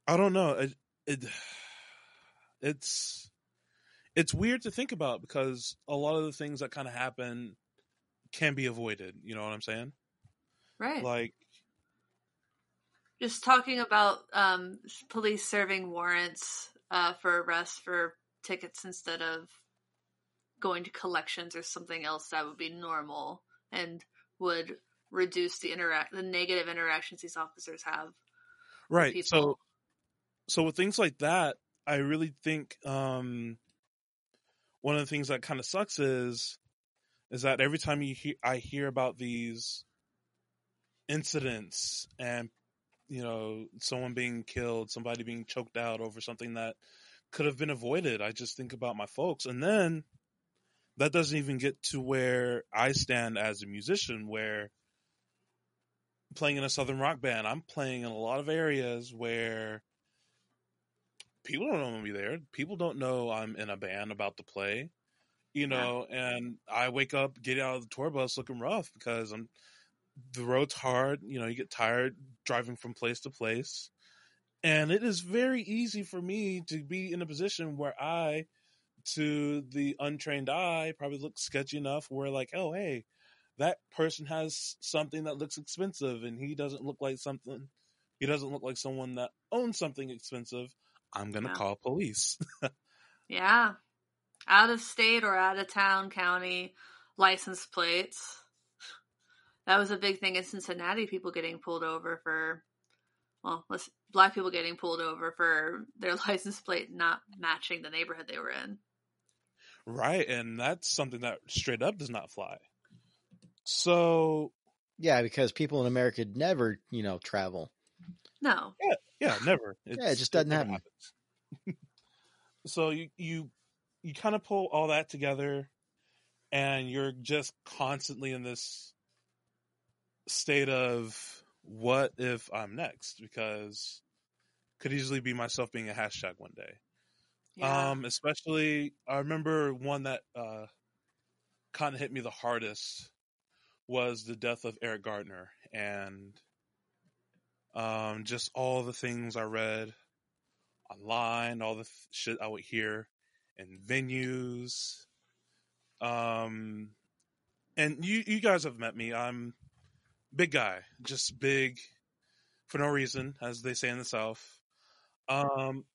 I don't know. It, it, it's, it's weird to think about because a lot of the things that kind of happen can be avoided. You know what I'm saying? Right. Like, just talking about um, police serving warrants uh, for arrests for tickets instead of going to collections or something else that would be normal and would reduce the interact the negative interactions these officers have. right. people. So, so with things like that, I really think um, one of the things that kind of sucks is is that every time you hear I hear about these incidents and you know someone being killed, somebody being choked out over something that could have been avoided, I just think about my folks, and then that doesn't even get to where I stand as a musician, where playing in a southern rock band, I'm playing in a lot of areas where people don't know I'm be there. People don't know I'm in a band about to play, you Yeah. know. And I wake up, get out of the tour bus looking rough because I'm the road's hard. You know, you get tired driving from place to place, and it is very easy for me to be in a position where I, to the untrained eye, probably look sketchy enough where like, oh hey, that person has something that looks expensive, and he doesn't look like something. He doesn't look like someone that owns something expensive. I'm gonna Yeah. call police. Yeah. Out of state or out of town county license plates. That was a big thing in Cincinnati, people getting pulled over for well, let's black people getting pulled over for their license plate not matching the neighborhood they were in. right, and that's something that straight up does not fly. So Yeah, because people in America never, you know, travel. No. yeah, yeah, never. Yeah, it just doesn't never happen. so you you you kind of pull all that together, and you're just constantly in this state of what if I'm next? Because could easily be myself being a hashtag one day. Yeah. Um, especially I remember one that uh kind of hit me the hardest was the death of Eric Garner and um just all the things I read online, all the th- shit I would hear in venues. Um and you you guys have met me. I'm big guy, just big for no reason as they say in the south. Um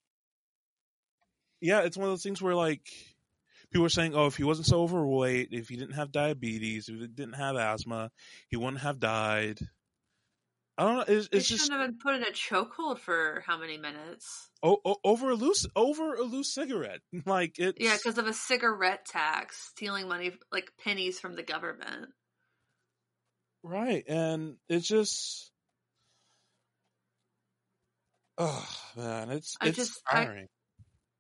yeah, it's one of those things where like people are saying, "Oh, if he wasn't so overweight, if he didn't have diabetes, if he didn't have asthma, he wouldn't have died." I don't know. It's, They it's just shouldn't have been put in a chokehold for how many minutes? o- o- over a loose over a loose cigarette. Like it. Yeah, because of a cigarette tax, stealing money like pennies from the government. right, and it's just. Oh man, it's I it's just- I-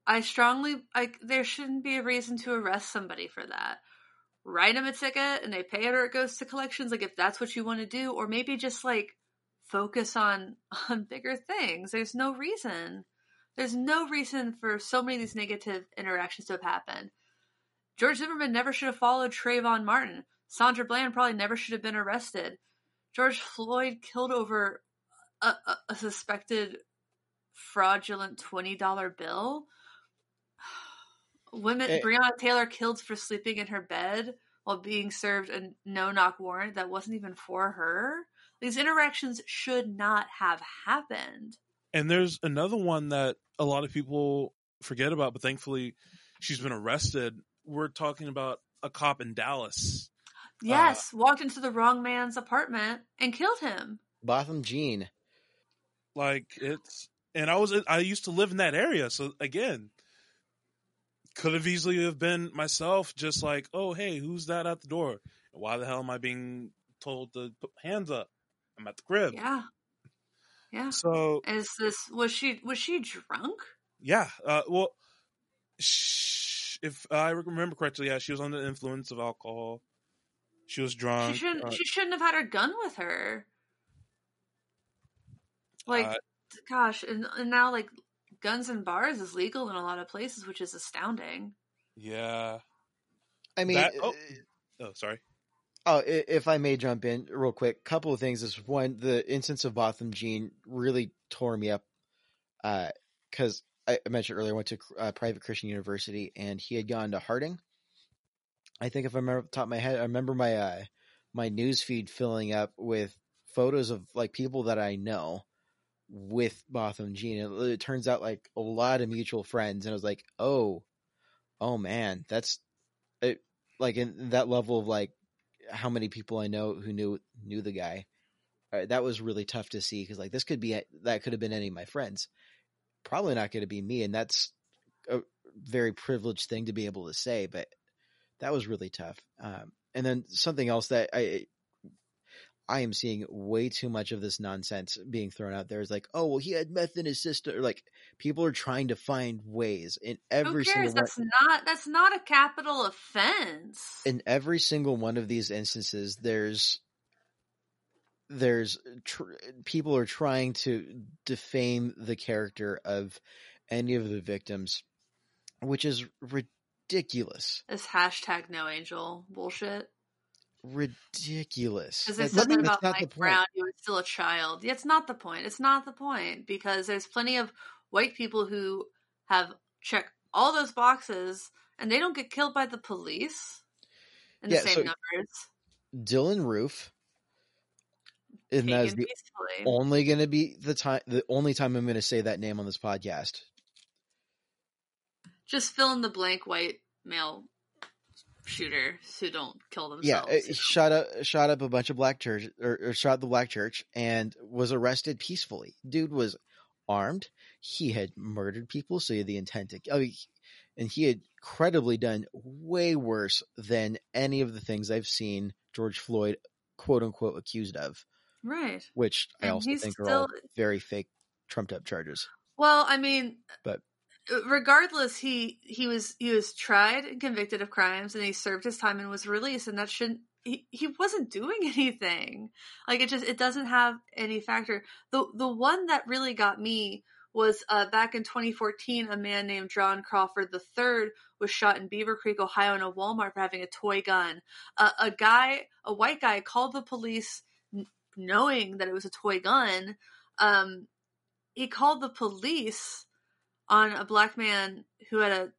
I strongly like there shouldn't be a reason to arrest somebody for that. Write them a ticket and they pay it or it goes to collections. Like if that's what you want to do, or maybe just like focus on on bigger things. There's no reason. There's no reason for so many of these negative interactions to have happened. George Zimmerman never should have followed Trayvon Martin. Sandra Bland probably never should have been arrested. George Floyd killed over a, a, a suspected fraudulent twenty dollar bill. Women, Eh. Breonna Taylor killed for sleeping in her bed while being served a no knock warrant that wasn't even for her. These interactions should not have happened. And there's another one that a lot of people forget about, but thankfully she's been arrested. We're talking about a cop in Dallas. Yes, uh, walked into the wrong man's apartment and killed him. Botham Jean. Like it's, and I was, I used to live in that area. So again, could have easily have been myself, just like, oh, hey, who's that at the door? Why the hell am I being told to put hands up? I'm at the crib. Yeah. Yeah. So Is this was she was she drunk? yeah, uh, well, sh- if I remember correctly, yeah, she was under the influence of alcohol. She was drunk. She shouldn't uh, she shouldn't have had her gun with her. Like uh, gosh, and, and now like guns in bars is legal in a lot of places, which is astounding. Yeah. I mean, That- oh. uh, Oh, sorry. Oh, if I may jump in real quick, couple of things. Is one, the instance of Botham Jean really tore me up because I I mentioned earlier I went to uh, private Christian university and he had gone to Harding. I think if I remember top of my head, I remember my uh, my news feed filling up with photos of like people that I know with Botham Jean. And it turns out like a lot of mutual friends, and I was like, oh, oh man, that's it, like in that level of like how many people I know who knew knew the guy. Uh, that was really tough to see because like this could be that could have been any of my friends. Probably not going to be me, and that's a very privileged thing to be able to say. But that was really tough. Um, and then something else that I I am seeing way too much of this nonsense being thrown out there. It's like, oh well, he had meth in his system. Or like people are trying to find ways in every single one, That's not that's not a capital offense. in every single one of these instances there's there's tr- people are trying to defame the character of any of the victims which is ridiculous this hashtag no angel bullshit. Ridiculous Because said that that's about Mike. Brown, he was still a child. Yeah, it's not the point. It's not the point because there's plenty of white people who have checked all those boxes and they don't get killed by the police in Yeah, the same so- numbers. dylann roof and that is the peacefully. only going to be the time the only time i'm going to say that name on this podcast Just fill in the blank white male shooters who don't kill Yeah, themselves. he shot up shot up a bunch of black church or, or shot the black church and was arrested peacefully. Dude was armed. He had murdered people, so he had the intent to. Oh, I mean, and he had credibly done way worse than any of the things I've seen George Floyd quote unquote accused of, right. which I And also think are all very fake, trumped up charges. Well, I mean, But- regardless, he he was he was tried and convicted of crimes, and he served his time and was released, and that shouldn't. He, he wasn't doing anything. Like it just it doesn't have any factor. The the one that really got me was uh, back in 2014. A man named John Crawford III was shot in Beavercreek, Ohio, in a Walmart for having a toy gun. Uh, a guy, a white guy, called the police n- knowing that it was a toy gun. Um, he called the police on a black man who had a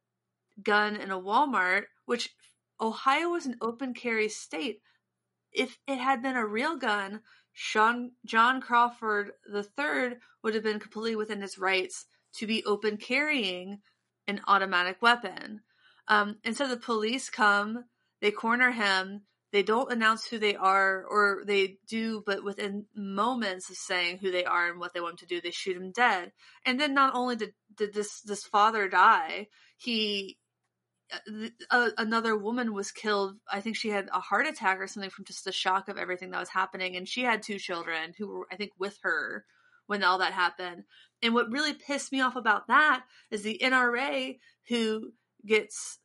gun in a Walmart, which Ohio was an open carry state. If it had been a real gun, Sean John Crawford III would have been completely within his rights to be open carrying an automatic weapon. Um, and so the police come, they corner him, they don't announce who they are, or they do, but within moments of saying who they are and what they want him to do, they shoot him dead. And then not only did, did this this father die, he uh, another woman was killed. I think she had a heart attack or something from just the shock of everything that was happening, and she had two children who were, I think, with her when all that happened. And what really pissed me off about that is the NRA who gets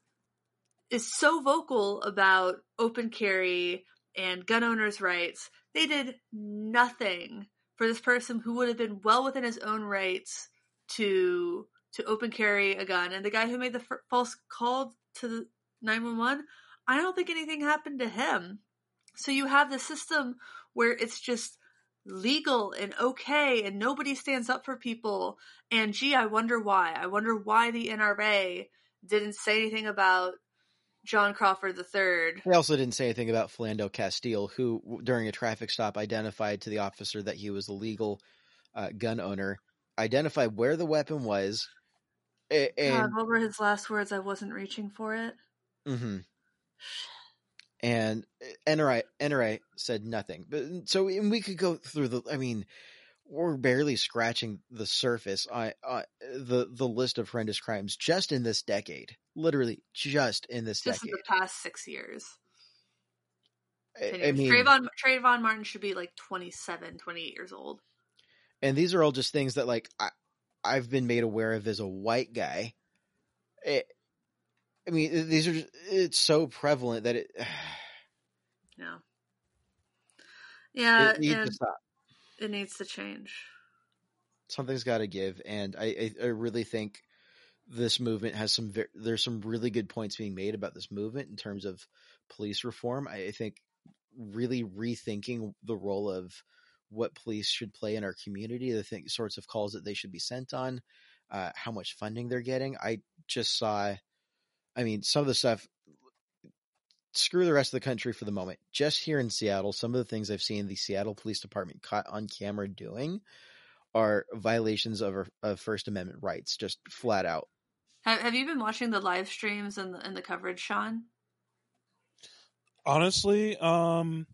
is so vocal about open carry and gun owners' rights. They did nothing for this person who would have been well within his own rights to to open carry a gun. And the guy who made the f- false call to the 911, I don't think anything happened to him. So you have the system where it's just legal and okay and nobody stands up for people. And gee, I wonder why. I wonder why the NRA didn't say anything about John Crawford III. They also didn't say anything about Philando Castile, who during a traffic stop identified to the officer that he was a legal uh, gun owner, identified where the weapon was, and God, what were his last words? I wasn't reaching for it. hmm and NRA NRA said nothing. But so and we could go through the. I mean, we're barely scratching the surface on, on the the list of horrendous crimes just in this decade. Literally, just in this Just in decade. the past six years. I, I mean, Trayvon, Trayvon Martin should be like 27, 28 years old. and these are all just things that like I, I've been made aware of as a white guy. It, I mean, these are just, it's so prevalent that it Yeah. Yeah, it needs and to stop. It needs to change. Something's got to give, and I, I I really think this movement has some there's some really good points being made about this movement in terms of police reform. I, I think really rethinking the role of what police should play in our community, the thing, sorts of calls that they should be sent on, uh, how much funding they're getting. I just saw, I mean, some of the stuff. Screw the rest of the country for the moment. Just here in Seattle, some of the things I've seen the Seattle Police Department caught on camera doing are violations of, of First Amendment rights, just flat out. Have, have you been watching the live streams and the, and the coverage, Sean? Honestly, um,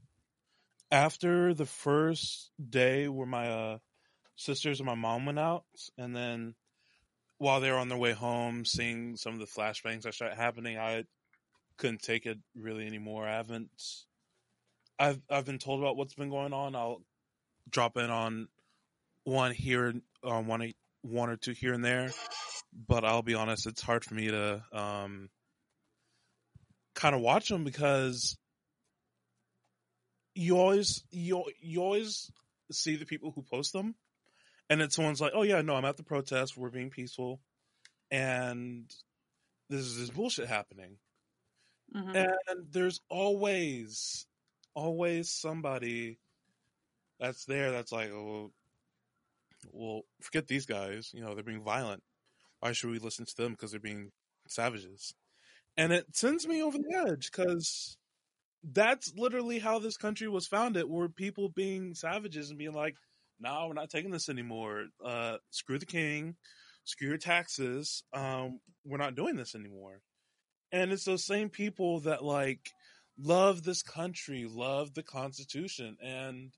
after the first day where my uh, sisters and my mom went out, and then while they were on their way home, seeing some of the flashbangs that started happening, I couldn't take it really anymore. I haven't. I've I've been told about what's been going on. I'll drop in on one here, um, one one or two here and there, but I'll be honest, it's hard for me to um, kind of watch them because you always you you always see the people who post them, and it's someone's like, "Oh yeah, no, I'm at the protest. We're being peaceful," and this is this bullshit happening. Mm-hmm. And there's always, always somebody that's there that's like, oh, well, forget these guys. You know, they're being violent. Why should we listen to them? Because they're being savages. And it sends me over the edge because that's literally how this country was founded were people being savages and being like, no, nah, we're not taking this anymore. Uh, screw the king, screw your taxes. Um, we're not doing this anymore. And it's those same people that like love this country, love the Constitution, and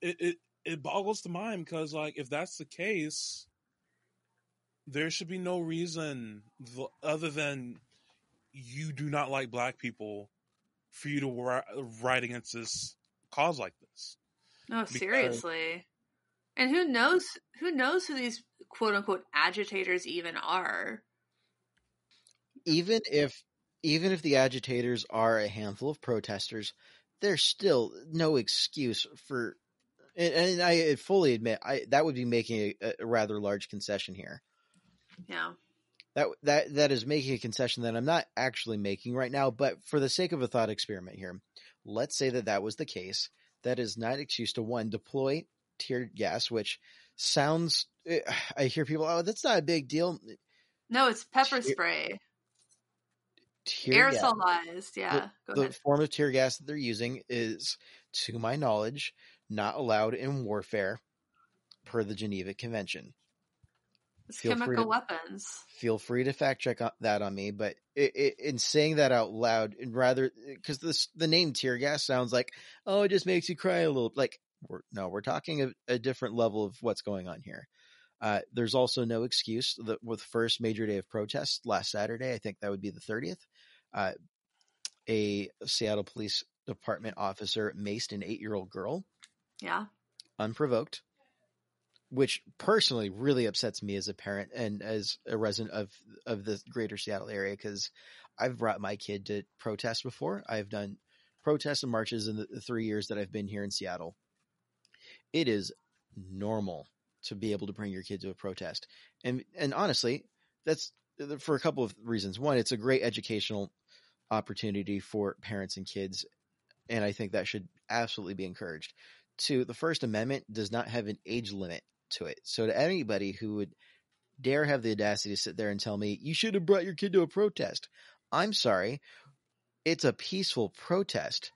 it it, it boggles the mind because like if that's the case, there should be no reason other than you do not like black people for you to write against this cause like this. No, because... seriously. And who knows who knows who these quote unquote agitators even are? Even if even if the agitators are a handful of protesters, there's still no excuse for. And, and I fully admit, I that would be making a, a rather large concession here. Yeah. That that that is making a concession that I'm not actually making right now, but for the sake of a thought experiment here, let's say that that was the case. That is not excuse to one deploy tear gas, which sounds. Eh, I hear people, oh, that's not a big deal. No, it's pepper spray tear aerosolized. Gas. Yeah, the, the form of tear gas that they're using is, to my knowledge, not allowed in warfare per the Geneva Convention. It's feel chemical to, weapons. Feel free to fact check that on me, but it, it, in saying that out loud, and rather because this the name tear gas sounds like oh, it just makes you cry a little. Like we're no, we're talking a, a different level of what's going on here. Uh, there's also no excuse that with first major day of protest last Saturday, I think that would be the 30th. Uh, a Seattle Police Department officer maced an eight year old girl. Yeah. Unprovoked, which personally really upsets me as a parent and as a resident of, of the greater Seattle area because I've brought my kid to protest before. I've done protests and marches in the three years that I've been here in Seattle. It is normal to be able to bring your kid to a protest. And and honestly, that's for a couple of reasons. One, it's a great educational opportunity for parents and kids, and I think that should absolutely be encouraged. Two, the First Amendment does not have an age limit to it. So to anybody who would dare have the audacity to sit there and tell me you should have brought your kid to a protest, I'm sorry. It's a peaceful protest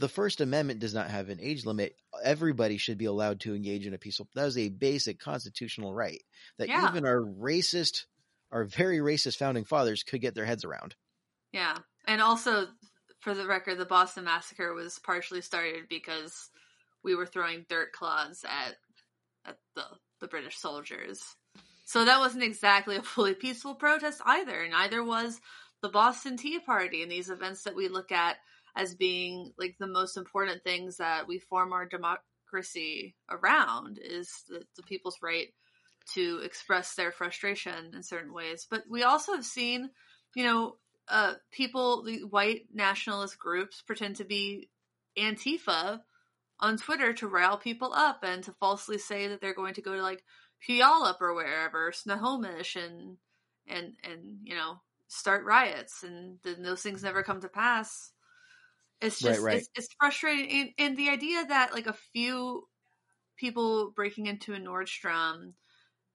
the First Amendment does not have an age limit. Everybody should be allowed to engage in a peaceful. That is a basic constitutional right that yeah. even our racist, our very racist founding fathers could get their heads around. Yeah, and also for the record, the Boston Massacre was partially started because we were throwing dirt clods at at the the British soldiers. So that wasn't exactly a fully peaceful protest either. Neither was the Boston Tea Party and these events that we look at as being like the most important things that we form our democracy around is the, the people's right to express their frustration in certain ways. But we also have seen, you know, uh, people, the white nationalist groups pretend to be Antifa on Twitter to rile people up and to falsely say that they're going to go to like Puyallup or wherever, Snohomish and and and you know start riots and then those things never come to pass it's just Right, right. It's, it's frustrating and, and the idea that like a few people breaking into a nordstrom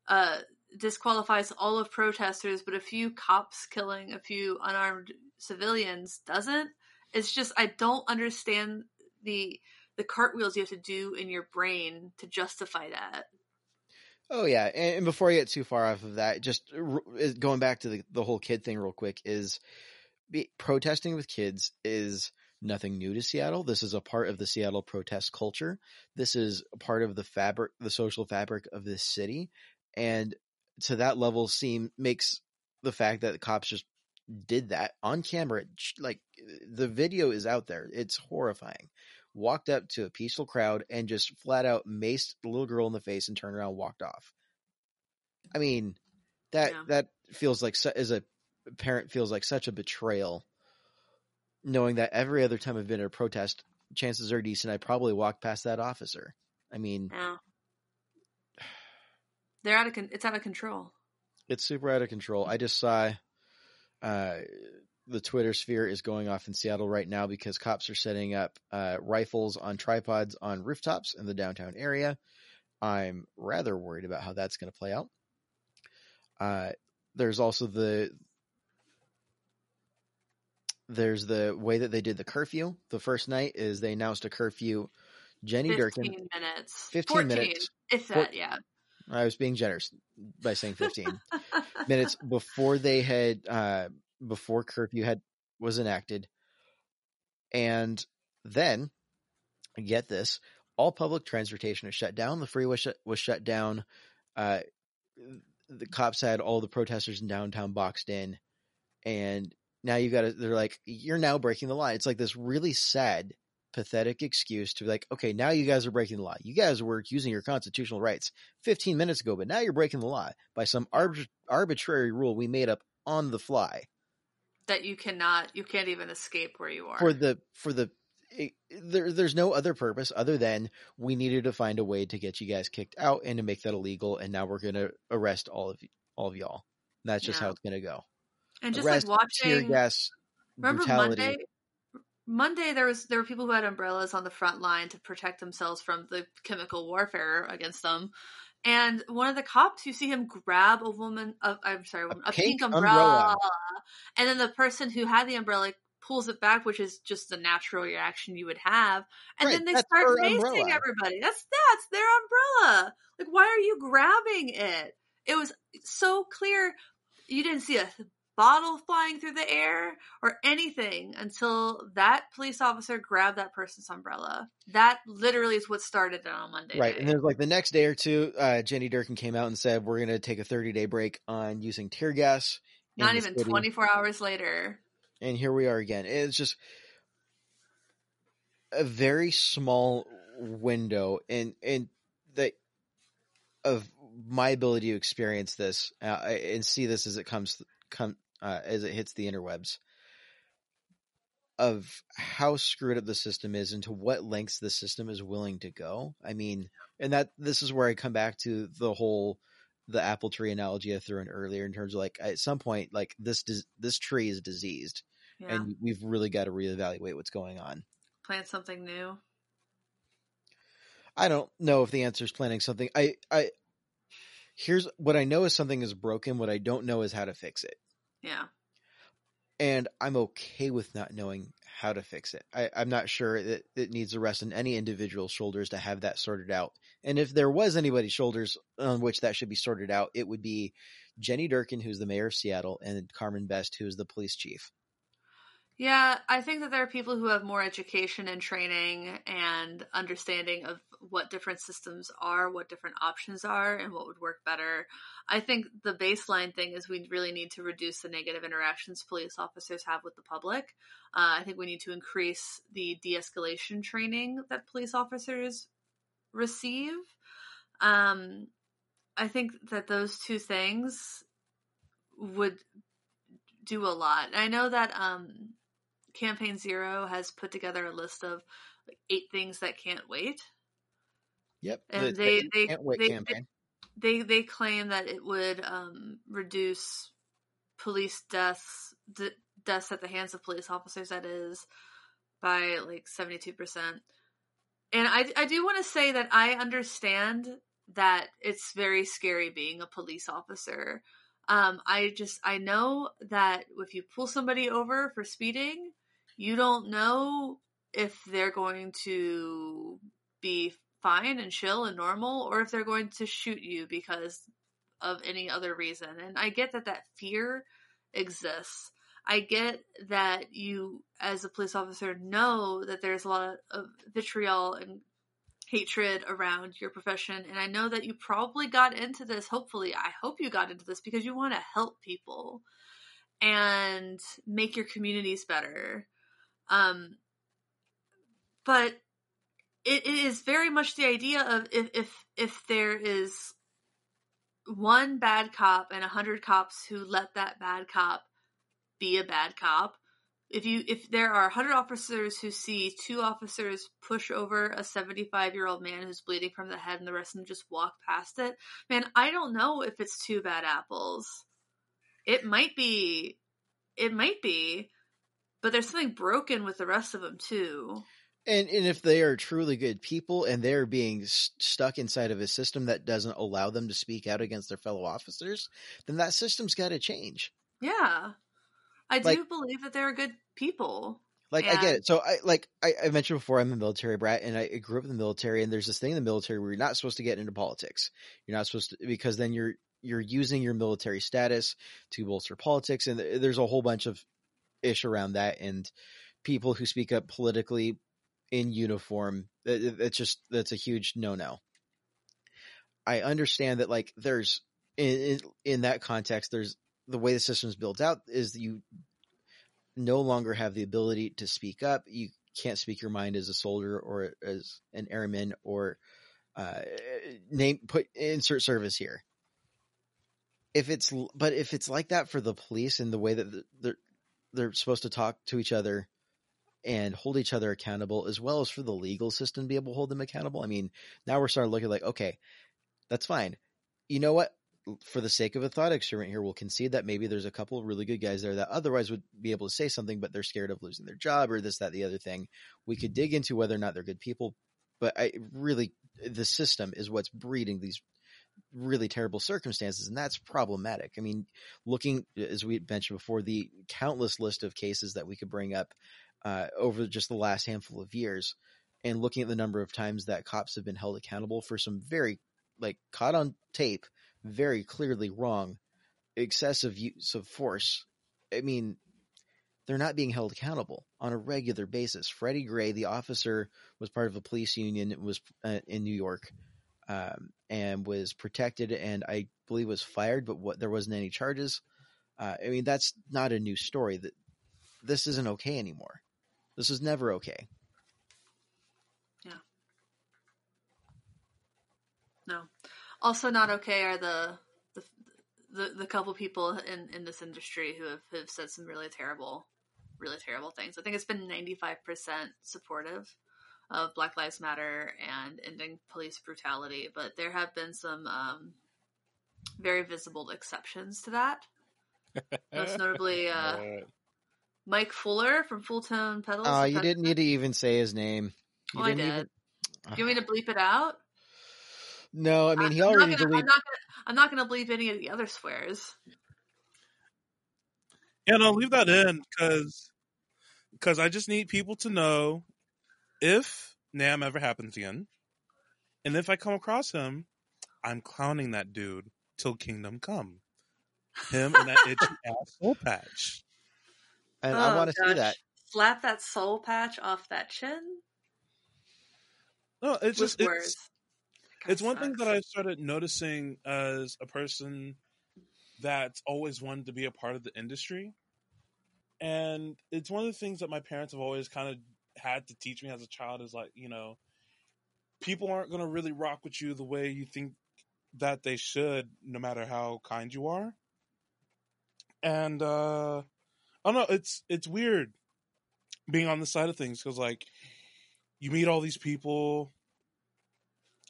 uh disqualifies all of protesters but a few cops killing a few unarmed civilians doesn't it's just i don't understand the the cartwheels you have to do in your brain to justify that Oh yeah, and, and before I get too far off of that, just going back to the the whole kid thing real quick is be, protesting with kids is nothing new to Seattle. This is a part of the Seattle protest culture. This is a part of the fabric, the social fabric of this city, and to that level, seem makes the fact that the cops just did that on camera, like the video is out there. It's horrifying. Walked up to a peaceful crowd and just flat out maced the little girl in the face and turned around and walked off. I mean, that Yeah. that feels like as a parent feels like such a betrayal. Knowing that every other time I've been at a protest, chances are decent I probably walked past that officer. I mean, yeah they're out of con- it's out of control it's super out of control. I just saw uh, the Twitter sphere is going off in Seattle right now because cops are setting up uh, rifles on tripods on rooftops in the downtown area. I'm rather worried about how that's going to play out. Uh, there's also the there's the way that they did the curfew. The first night is they announced a curfew. Jenny 15 Durkan, minutes 15 14 minutes. if that yeah I was being generous by saying 15. minutes before they had uh before curfew had was enacted. And then get this all public transportation is shut down. The freeway was shut, was shut down. Uh the cops had all the protesters in downtown boxed in. And now you've got to they're like you're now breaking the law. It's like this really sad pathetic excuse to be like okay now you guys are breaking the law. You guys were using your constitutional rights 15 minutes ago but now you're breaking the law by some arbit- arbitrary rule we made up on the fly. That you cannot you can't even escape where you are. for the for the it, there, there's no other purpose other than we needed to find a way to get you guys kicked out and to make that illegal and now we're going to arrest all of you all of y'all. And that's just Yeah. how it's going to go. And just arrest like tear watching gas remember brutality. Monday monday there was there were people who had umbrellas on the front line to protect themselves from the chemical warfare against them. And one of the cops you see him grab a woman uh, i'm sorry a, pink pink umbrella, umbrella. and then the person who had the umbrella pulls it back which is just the natural reaction you would have. And Right, then they start her macing umbrella. everybody. That's that's their umbrella. Like why are you grabbing it? It was so clear. You didn't see a bottle flying through the air or anything until that police officer grabbed that person's umbrella. That literally is what started it on Monday. right night. and then like the next day or two uh jenny durkan came out and said we're going to take a 30 day break on using tear gas Not even 24 hours later. and here we are again. It's just a very small window and and the of my ability to experience this uh, and see this as it comes come uh, as it hits the interwebs of how screwed up the system is and to what lengths the system is willing to go. I mean, and that this is where I come back to the whole the apple tree analogy I threw in earlier in terms of like at some point like this this tree is diseased Yeah. and we've really got to reevaluate what's going on. Plant something new. I don't know if the answer is planning something. I, I, here's what I know is something is broken. What I don't know is how to fix it. Yeah. And I'm okay with not knowing how to fix it. I, I'm not sure that it needs to rest on any individual shoulders to have that sorted out. And if there was anybody's shoulders on which that should be sorted out, it would be Jenny Durkan, who's the mayor of Seattle, and Carmen Best, who is the police chief. Yeah, I think that there are people who have more education and training and understanding of what different systems are, what different options are, and what would work better. I think the baseline thing is we really need to reduce the negative interactions police officers have with the public. Uh, I think we need to increase the de escalation training that police officers receive. Um, I think that those two things would do a lot. I know that um, Campaign Zero has put together a list of like eight things that can't wait. Yep. And the- they- the they- can't wait they- campaign. They they claim that it would um, reduce police deaths d- deaths at the hands of police officers that is by like 72%. And I I do want to say that I understand that it's very scary being a police officer. Um I just I know that if you pull somebody over for speeding, you don't know if they're going to be fine and chill and normal or if they're going to shoot you because of any other reason. And I get that that fear exists. I get that you, as a police officer, know that there's a lot of vitriol and hatred around your profession. And I know that you probably got into this, hopefully, I hope you got into this because you want to help people and make your communities better. Um, but it, it is very much the idea of if, if, if there is one bad cop and a hundred cops who let that bad cop be a bad cop. If you if there are 100 officers who see two officers push over a 75 year old man who's bleeding from the head and the rest of them just walk past it, man, I don't know if it's two bad apples. It might be, it might be, but there's something broken with the rest of them too. And and if they are truly good people and they're being s- stuck inside of a system that doesn't allow them to speak out against their fellow officers, then that system's got to change. Yeah. I do Like- believe that they're good people. Like I get it. So I like I, I mentioned before I'm a military brat and I grew up in the military and there's this thing in the military where you're not supposed to get into politics. You're not supposed to because then you're you're using your military status to bolster politics and there's a whole bunch of ish around that and people who speak up politically in uniform it- it- it's just that's a huge no-no. I understand that like there's in, in in that context there's the way the system is built out is you no longer have the ability to speak up. You can't speak your mind as a soldier or as an airman or uh, name put insert service here. If it's but if it's like that for the police and the way that th- they're they're supposed to talk to each other and hold each other accountable as well as for the legal system to be able to hold them accountable. I mean, now we're starting to look at like, okay, that's fine. You know what? For the sake of a thought experiment here, we'll concede that maybe there's a couple of really good guys there that otherwise would be able to say something, but they're scared of losing their job or this, that, the other thing. We could dig into whether or not they're good people, but I really, the system is what's breeding these really terrible circumstances, and that's problematic. I mean, looking as we mentioned before, the countless list of cases that we could bring up uh, over just the last handful of years, and looking at the number of times that cops have been held accountable for some very like caught on tape, very clearly wrong, excessive use of force. I mean, they're not being held accountable on a regular basis. Freddie Gray, the officer, was part of a police union, was uh, in New York, um, and was protected, and I believe was fired, but what there wasn't any charges. Uh, I mean, that's not a new story. That this isn't okay anymore. This was never okay. Yeah. No. Also not okay are the the the, the couple people in, in this industry who have, have said some really terrible really terrible things. I think it's been 95% supportive of Black Lives Matter and ending police brutality, but there have been some um, very visible exceptions to that. Most notably, uh, Mike Fuller from Fulltone Pedals. Oh, you didn't need to even say his name. You Oh, I didn't did. even- Do you want me to bleep it out? No, I mean he I'm already not gonna, deleted. I'm not gonna. I'm not gonna bleep any of the other swears. and I'll leave that in because because I just need people to know if NAMM ever happens again, and if I come across him, I'm clowning that dude till kingdom come. Him and that itchy ass soul patch. and I Oh, want to see that. Slap that soul patch off that chin. No, it's with just it's, words. That it's one thing that I started noticing as a person that's always wanted to be a part of the industry. And it's one of the things that my parents have always kind of had to teach me as a child is like, you know, people aren't going to really rock with you the way you think that they should, no matter how kind you are. And, uh, I don't know, it's, it's weird being on the side of things because, like, you meet all these people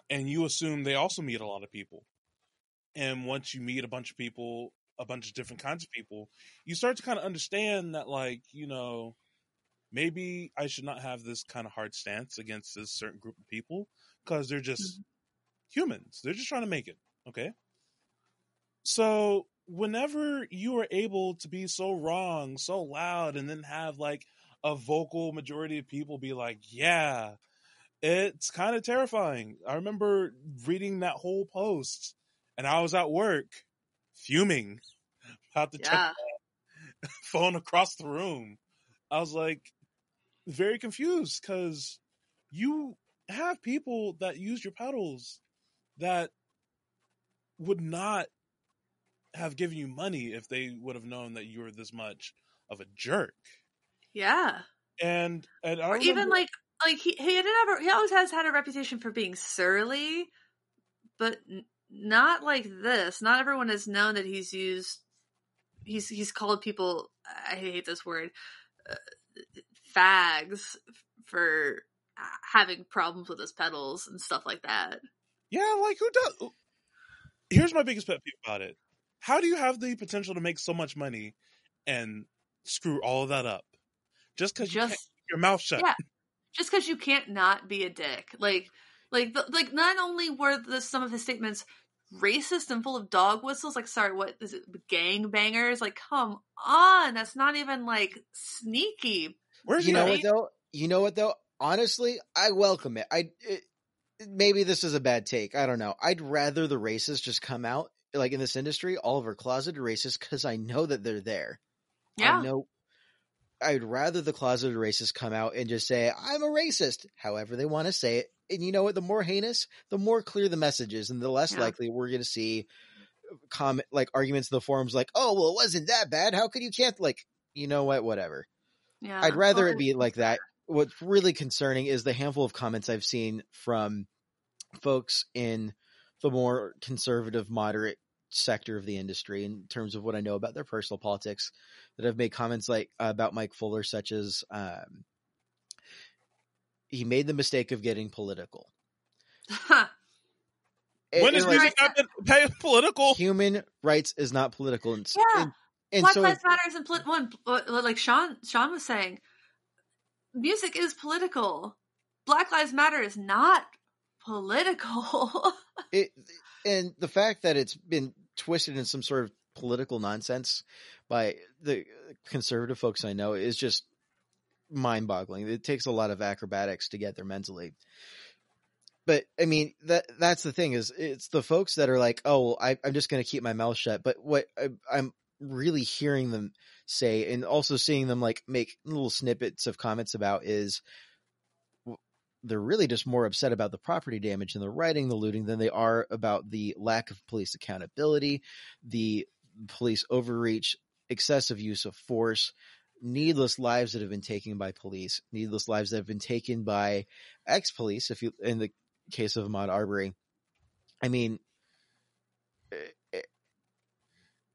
and you assume they also meet a lot of people. And once you meet a bunch of people a bunch of different kinds of people, you start to kind of understand that, like, you know, maybe I should not have this kind of hard stance against this certain group of people because they're just mm-hmm. humans. They're just trying to make it. Okay. So whenever you are able to be so wrong, so loud, and then have like a vocal majority of people be like, yeah, it's kind of terrifying. I remember reading that whole post and I was at work fuming about to yeah. phone across the room. I was like very confused because you have people that use your pedals that would not have given you money if they would have known that you were this much of a jerk. Yeah. And and or even like like he he never he always has had a reputation for being surly, but n- not like this. Not everyone has known that he's used he's he's called people I hate this word uh, fags for uh, having problems with his pedals and stuff like that. Yeah, like who does? Here's my biggest pet peeve about it. How do you have the potential to make so much money and screw all of that up just because you can't keep your mouth shut? Yeah, just because you can't not be a dick. Like, like, the, like, not only were the some of his statements racist and full of dog whistles. Like, sorry, what is it? Gang bangers? Like, come on, that's not even like sneaky. Where's you know what though? You know what though? Honestly, I welcome it. I it, maybe this is a bad take. I don't know. I'd rather the racists just come out like in this industry, all of our closeted racists, because I know that they're there. Yeah. I know. I'd rather the closeted racists come out and just say, I'm a racist, however they want to say it. And you know what? The more heinous, the more clear the message is, and the less yeah. likely we're going to see uh, comment like arguments in the forums like, oh, well, it wasn't that bad. How could you can't like, you know what? Whatever. Yeah. I'd rather well, it be like that. What's really concerning is the handful of comments I've seen from folks in the more conservative, moderate sector of the industry in terms of what I know about their personal politics that have made comments like uh, about Mike Fuller, such as um, he made the mistake of getting political. when is music not been political? Human rights is not political. And, yeah. And, and Black so, Lives Matter isn't polit- one. Uh, like Sean, Sean was saying, music is political. Black Lives Matter is not political. it, and the fact that it's been twisted in some sort of political nonsense by the conservative folks I know is just mind boggling. It takes a lot of acrobatics to get there mentally. But I mean that that's the thing is it's the folks that are like, oh, well, I, am just going to keep my mouth shut. But what I, I'm really hearing them say, and also seeing them like make little snippets of comments about is they're really just more upset about the property damage and the writing, the looting than they are about the lack of police accountability, the police overreach, excessive use of force, needless lives that have been taken by police, needless lives that have been taken by ex police. If you, in the case of Ahmaud Arbery, I mean, eh,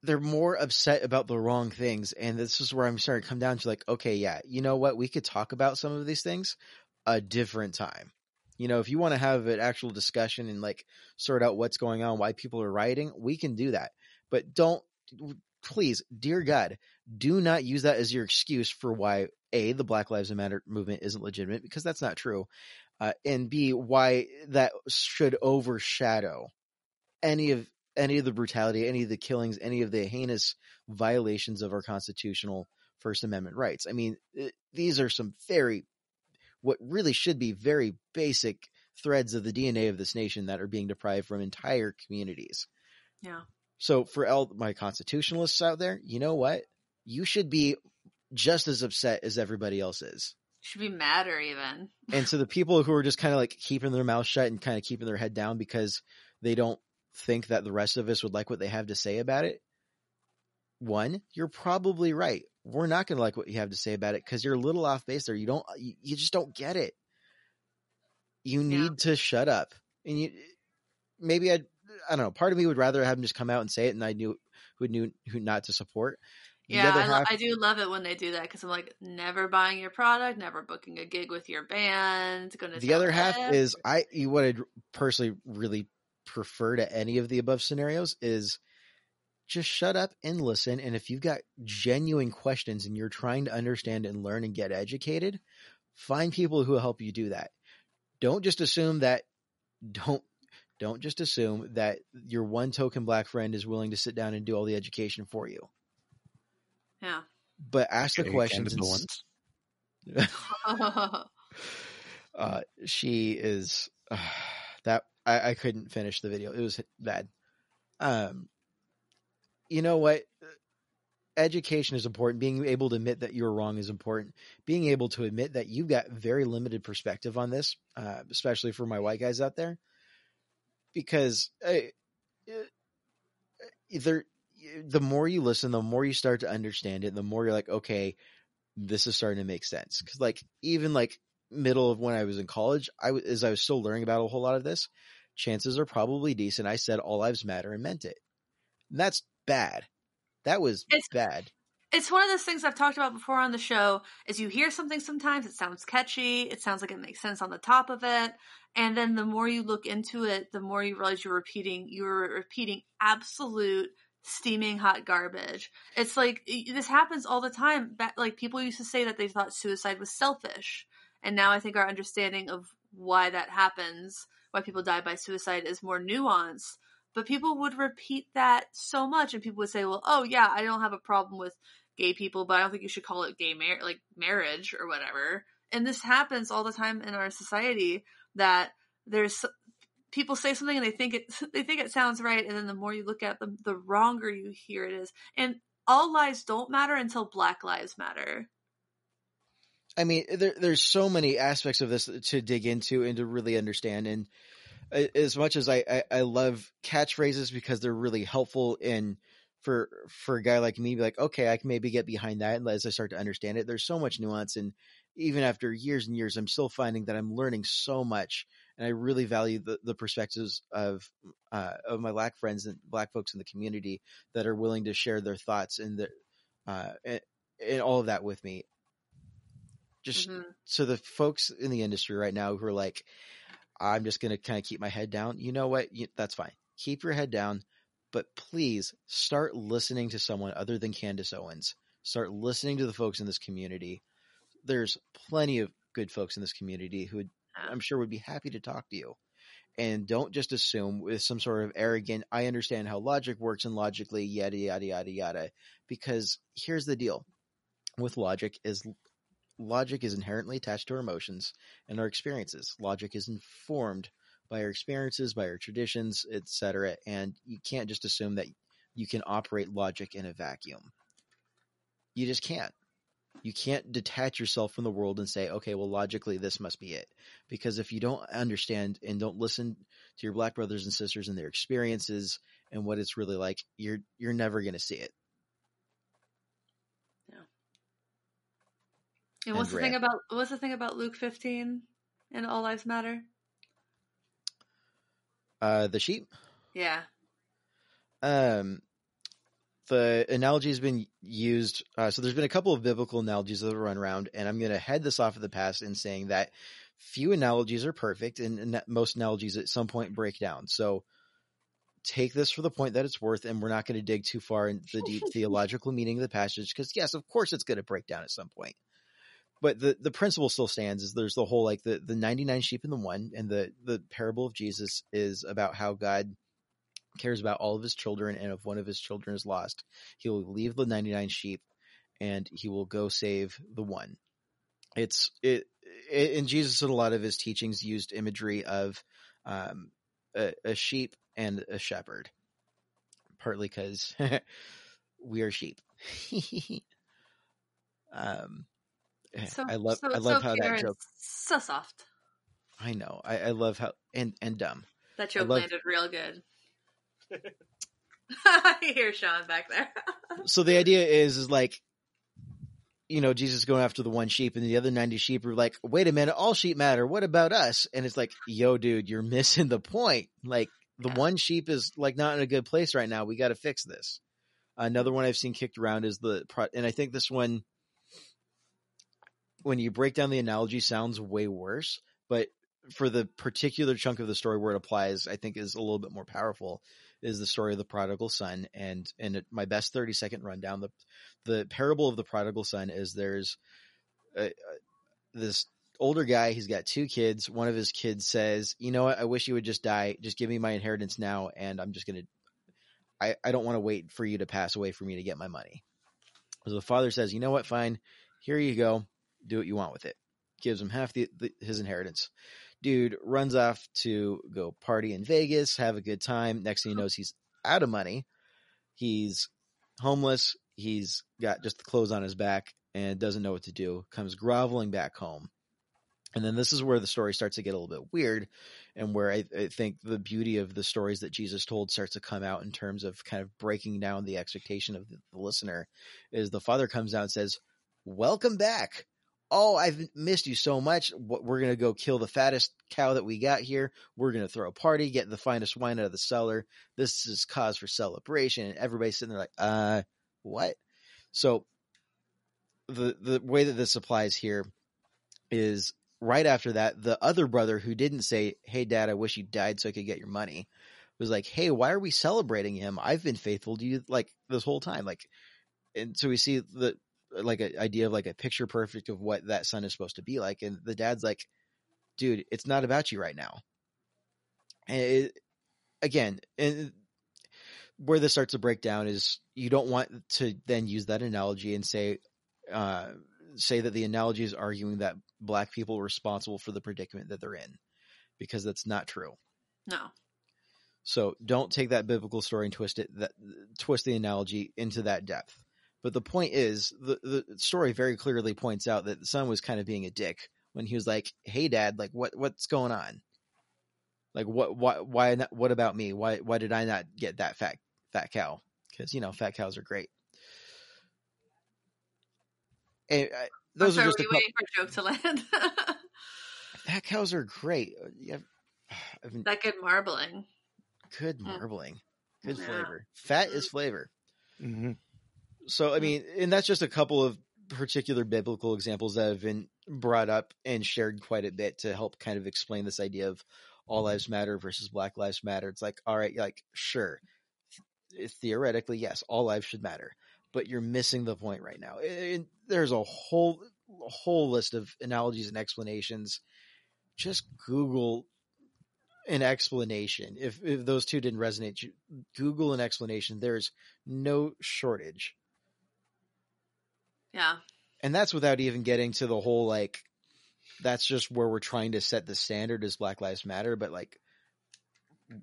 they're more upset about the wrong things. And this is where I'm starting to come down to like, okay, yeah, you know what? We could talk about some of these things a different time. You know, if you want to have an actual discussion and like sort out what's going on, why people are rioting, we can do that. But don't please, dear God, do not use that as your excuse for why a the Black Lives Matter movement isn't legitimate because that's not true, uh, and b why that should overshadow any of any of the brutality, any of the killings, any of the heinous violations of our constitutional First Amendment rights. I mean, it, eh, these are some very what really should be very basic threads of the DNA of this nation that are being deprived from entire communities. Yeah. So for all my constitutionalists out there, you know what? You should be just as upset as everybody else is. Should be madder even. and so the people who are just kind of like keeping their mouth shut and kind of keeping their head down because they don't think that the rest of us would like what they have to say about it. One, you're probably right. We're not going to like what you have to say about it because you're a little off base there. You don't, you, you just don't get it. You need yeah. to shut up. And you, maybe I, I don't know. Part of me would rather have them just come out and say it, and I knew who knew who not to support. The yeah, I, half, I, do love it when they do that because I'm like, never buying your product, never booking a gig with your band. Going to the other half is I what I personally really prefer to any of the above scenarios is just shut up and listen. And if you've got genuine questions and you're trying to understand and learn and get educated, find people who will help you do that. Don't just assume that don't don't just assume that your one token black friend is willing to sit down and do all the education for you. Yeah. But ask the Okay, questions. And, Owens. uh, she is uh, that I, I couldn't finish the video. It was bad. Um, you know what? Education is important. Being able to admit that you're wrong is important. Being able to admit that you've got very limited perspective on this, uh, especially for my white guys out there, because uh, either the more you listen, the more you start to understand it, the more you're like, okay, this is starting to make sense. Because like even like middle of when I was in college, I was as I was still learning about a whole lot of this, chances are probably decent. I said all lives matter and meant it. And that's bad. That was It's- bad. it's one of those things I've talked about before on the show is you hear something sometimes it sounds catchy, it sounds like it makes sense on the top of it, and then the more you look into it, the more you realize you're repeating you're repeating absolute steaming hot garbage. It's like this happens all the time. Like people used to say that they thought suicide was selfish, and now I think our understanding of why that happens, why people die by suicide, is more nuanced. But people would repeat that so much, and people would say, "Well, oh yeah, I don't have a problem with gay people, but I don't think you should call it gay mar- like marriage or whatever." And this happens all the time in our society that there's people say something and they think it they think it sounds right, and then the more you look at them, the wronger you hear it is. And all lives don't matter until Black lives matter. I mean, there, there's so many aspects of this to dig into and to really understand. And as much as I, I, I love catchphrases because they're really helpful in for for a guy like me, be like, okay, I can maybe get behind that. And as I start to understand it, there's so much nuance. And even after years and years, I'm still finding that I'm learning so much. And I really value the, the perspectives of uh, of my black friends and black folks in the community that are willing to share their thoughts and their uh, and, and all of that with me just Mhm. so the folks in the industry right now who are like, I'm just going to kind of keep my head down. You know what? You, that's fine. Keep your head down, but please start listening to someone other than Candace Owens. Start listening to the folks in this community. There's plenty of good folks in this community who would, I'm sure would be happy to talk to you. And don't just assume with some sort of arrogant, I understand how logic works and logically yada, yada, yada, yada. Because here's the deal with logic is logic is inherently attached to our emotions and our experiences. Logic is informed by our experiences, by our traditions, etc. And you can't just assume that you can operate logic in a vacuum. You just can't. You can't detach yourself from the world and say, okay, well, logically, this must be it. Because if you don't understand and don't listen to your black brothers and sisters and their experiences and what it's really like, you're you're never going to see it. And what's the Andrea. thing about what's the thing about Luke 15 and All Lives Matter? Uh, the sheep. Yeah. um the analogy has been used uh, so there's been a couple of biblical analogies that have run around and i'm going to head this off of the past in saying that few analogies are perfect and, and that most analogies at some point break down so take this for the point that it's worth and we're not going to dig too far into the deep theological meaning of the passage because yes of course it's going to break down at some point but the the principle still stands is there's the whole like the the 99 sheep and the one and the the parable of jesus is about how god cares about all of his children, and if one of his children is lost, he will leave the 99 sheep and he will go save the one. It's it, it and Jesus in a lot of his teachings used imagery of um, a, a sheep and a shepherd, partly because we are sheep. um, Eh, so I love so, I love so how that joke. So soft. I know I, I love how and and dumb. That joke love- landed real good. I hear Sean back there. so the idea is is like you know jesus going after the one sheep and the other 90 sheep are like wait a minute all sheep matter what about us and it's like yo dude you're missing the point like the Yeah. one sheep is like not in a good place right now we got to fix this another one i've seen kicked around is the pro- and i think this one when you break down the analogy sounds way worse but for the particular chunk of the story where it applies i think is a little bit more powerful is the story of the prodigal son. And in it- my best 30 second rundown, the, the parable of the prodigal son is there's a, this older guy. He's got two kids. One of his kids says, you know what? I wish you would just die. Just give me my inheritance now. And I'm just to, I, I don't want to wait for you to pass away for me to get my money. So the father says, you know what? Fine. Here you go. Do what you want with it. Gives him half the, the his inheritance. Dude runs off to go party in Vegas, have a good time. Next thing he knows, he's out of money. He's homeless. He's got just the clothes on his back and doesn't know what to do. Comes groveling back home. And then this is where the story starts to get a little bit weird and where I, I think the beauty of the stories that Jesus told starts to come out in terms of kind of breaking down the expectation of the, the listener is the father comes out and says, welcome back. Oh, I've missed you so much. We're going to go kill the fattest cow that we got here. We're going to throw a party, get the finest wine out of the cellar. This is cause for celebration. And everybody's sitting there like, uh, what? So the, the way that this applies here is right after that, the other brother who didn't say, Hey dad, I wish you died so I could get your money was like, Hey, why are we celebrating him? I've been faithful to you like this whole time. Like, and so we see the, like an idea of like a picture perfect of what that son is supposed to be like. And the dad's like, dude, it's not about you right now. And it, again, and where this starts to break down is you don't want to then use that analogy and say, uh, say that the analogy is arguing that black people are responsible for the predicament that they're in because that's not true. No. So don't take that biblical story and twist it that twist the analogy into that depth. But the point is the the story very clearly points out that the son was kind of being a dick when he was like, "Hey dad, like what what's going on? Like what why why not, what about me? Why why did I not get that fat fat cow? Cuz you know, fat cows are great." And, uh, those I'm are sorry, just a were you couple, waiting for joke to land? fat cows are great. Uh, Yeah, I've been that good marbling. good Mm. marbling. Good Yeah. flavor. Fat is flavor. Mm-hmm. So, I mm-hmm. mean, and that's just a couple of particular biblical examples that have been brought up and shared quite a bit to help kind of explain this idea of all mm-hmm. lives matter versus black lives matter. It's like, all right, like, sure, theoretically, yes, all lives should matter, but you're missing the point right now. There's a whole, whole list of analogies and explanations. Just Google an explanation. If, if those two didn't resonate, you- Google an explanation. There's no shortage Yeah. and that's without even getting to the whole like that's just where we're trying to set the standard as black lives matter but like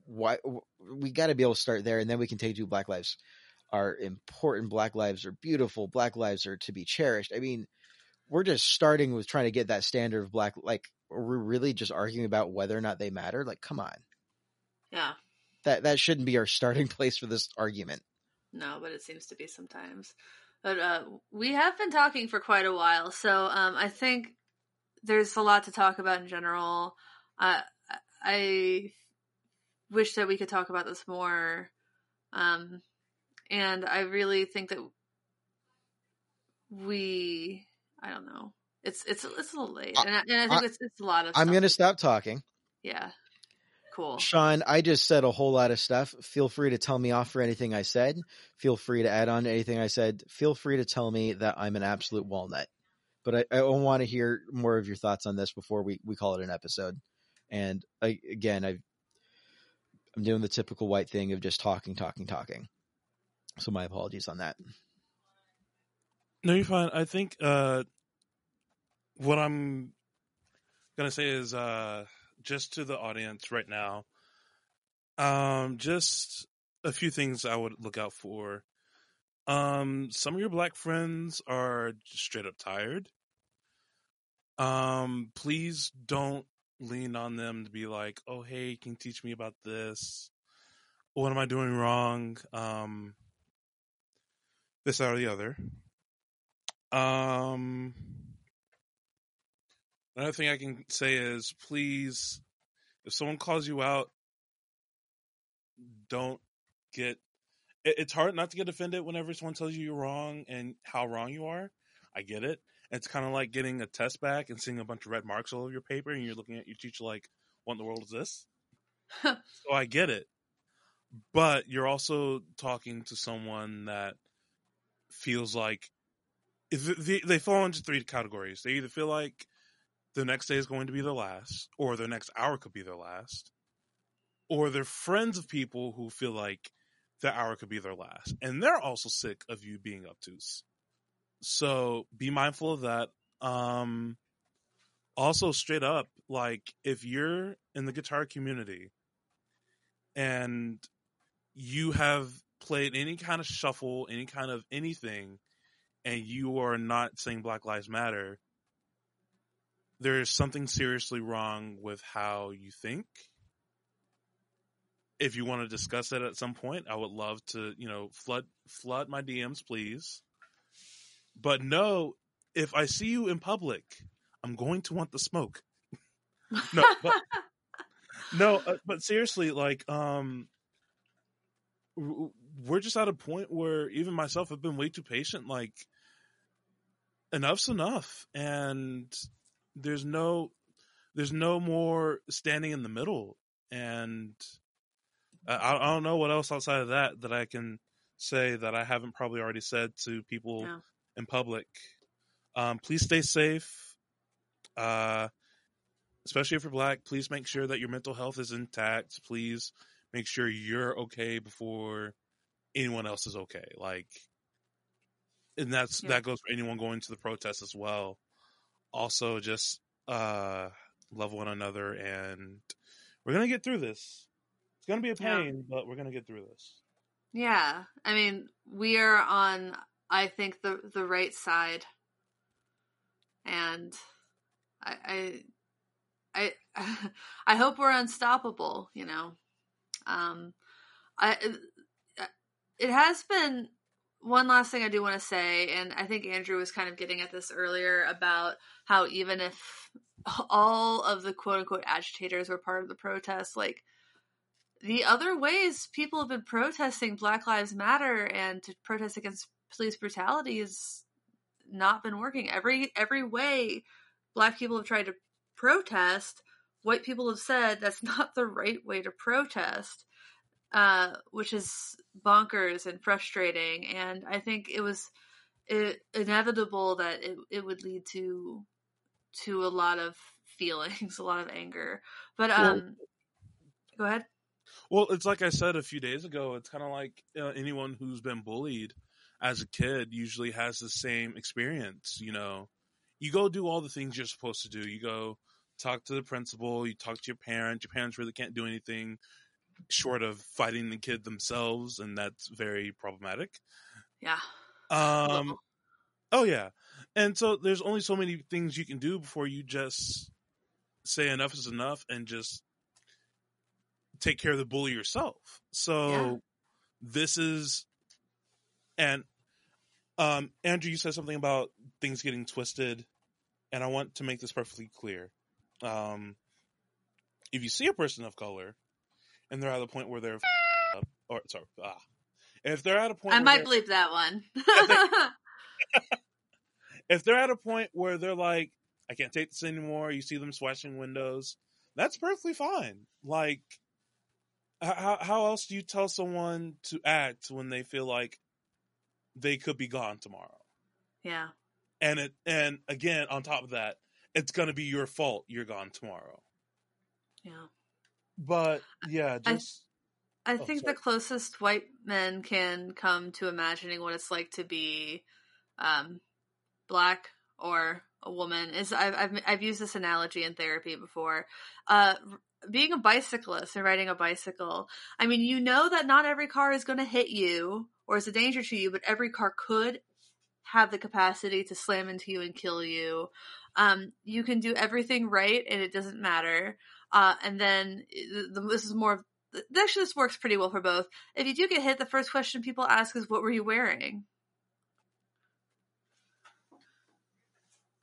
why we got to be able to start there and then we can take to black lives are important black lives are beautiful black lives are to be cherished i mean we're just starting with trying to get that standard of black like we're we really just arguing about whether or not they matter like come on Yeah. that that shouldn't be our starting place for this argument No, but it seems to be sometimes. But uh, we have been talking for quite a while, so um, I think there's a lot to talk about in general. Uh, I wish that we could talk about this more, um, and I really think that we. I don't know. It's it's it's a little late, and I, and I think I- it's it's a lot of. i'm going to stop talking Yeah. Cool. Sean, I just said a whole lot of stuff. Feel free to tell me off for anything I said. Feel free to add on to anything I said. Feel free to tell me that I'm an absolute walnut. But I, I want to hear more of your thoughts on this before we, we call it an episode. And I, again, I, I'm doing the typical white thing of just talking, talking, talking. So my apologies on that. No, you're fine. I think uh, what I'm gonna say is uh, just to the audience right now. Um, just a few things I would look out for. Um, some of your black friends are straight up tired. Um, please don't lean on them to be like, "Oh, hey, can you teach me about this? What am I doing wrong?" Um, this, or the other. Um, another thing I can say is please, if someone calls you out, don't get. It, it's hard not to get offended whenever someone tells you you're wrong and how wrong you are. I get it. It's kind of like getting a test back and seeing a bunch of red marks all over your paper, and you're looking at your teacher like, "What in the world is this?" so I get it. but you're also talking to someone that feels like they, they fall into three categories. They either feel like the next day is going to be their last, or the next hour could be their last, or they're friends of people who feel like the hour could be their last, and they're also sick of you being obtuse. So be mindful of that. Um, also, straight up, like if you're in the guitar community and you have played any kind of shuffle, any kind of anything, and you are not saying Black Lives Matter, there is something seriously wrong with how you think. If you want to discuss it at some point, I would love to, you know, flood flood my DMs, please. But no, if I see you in public, I'm going to want the smoke. no, but no, uh, but seriously, like, um, we're just at a point where even myself have been way too patient. Like, enough's enough, and there's no, there's no more standing in the middle. And I, I don't know what else outside of that that I can say that I haven't probably already said to people yeah. in public. Um, please stay safe. Uh, especially if you're black, please make sure that your mental health is intact. Please make sure you're okay before anyone else is okay. Like, and that's yeah. that goes for anyone going to the protest as well. Also, just uh, love one another, and we're gonna get through this. It's gonna be a pain, yeah. but we're gonna get through this. Yeah, I mean, we are on, I think the the right side, and I, I, I, I hope we're unstoppable. You know, um, I it has been one last thing I do want to say, and I think Andrew was kind of getting at this earlier about how even if all of the quote unquote agitators were part of the protest, like the other ways people have been protesting Black Lives Matter and to protest against police brutality has not been working. Every every way black people have tried to protest, white people have said that's not the right way to protest uh, which is bonkers and frustrating. And I think it was it, inevitable that it, it would lead to to a lot of feelings, a lot of anger. But um, well, go ahead. Well, it's like I said a few days ago. It's kind of like uh, anyone who's been bullied as a kid usually has the same experience. You know, you go do all the things you're supposed to do. You go talk to the principal. You talk to your parents. Your parents really can't do anything short of fighting the kid themselves, and that's very problematic. Yeah. Um. Oh yeah, and so there's only so many things you can do before you just say enough is enough and just take care of the bully yourself. So yeah. this is, and um, Andrew, you said something about things getting twisted, and I want to make this perfectly clear. Um, if you see a person of color and they're at a point where they're uh, or sorry, ah, if they're at a point, I might believe that one. if, they, if they're at a point where they're like, I can't take this anymore. You see them swashing windows. That's perfectly fine. Like, how how else do you tell someone to act when they feel like they could be gone tomorrow? Yeah. And it and again on top of that, it's gonna be your fault. You're gone tomorrow. Yeah. But yeah, just. I, I oh, think the closest white men can come to imagining what it's like to be um, black or a woman is I've, I've, I've used this analogy in therapy before. Uh, being a bicyclist and riding a bicycle, I mean, you know that not every car is going to hit you or is a danger to you, but every car could have the capacity to slam into you and kill you. Um, you can do everything right and it doesn't matter. Uh, and then the, the, this is more. Actually, this works pretty well for both. If you do get hit, the first question people ask is, "What were you wearing?"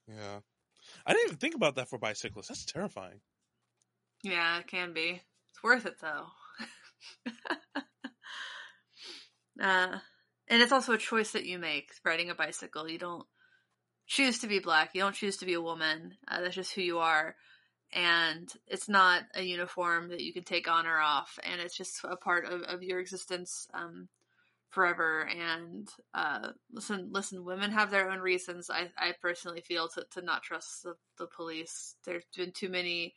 Yeah, I didn't even think about that for bicyclists. That's terrifying. Yeah, it can be. It's worth it though. uh, and it's also a choice that you make riding a bicycle. You don't choose to be black. You don't choose to be a woman. Uh, that's just who you are and it's not a uniform that you can take on or off, and it's just a part of, of your existence um, forever. And uh, listen, listen, women have their own reasons. I, I personally feel to, to not trust the, the police. There's been too many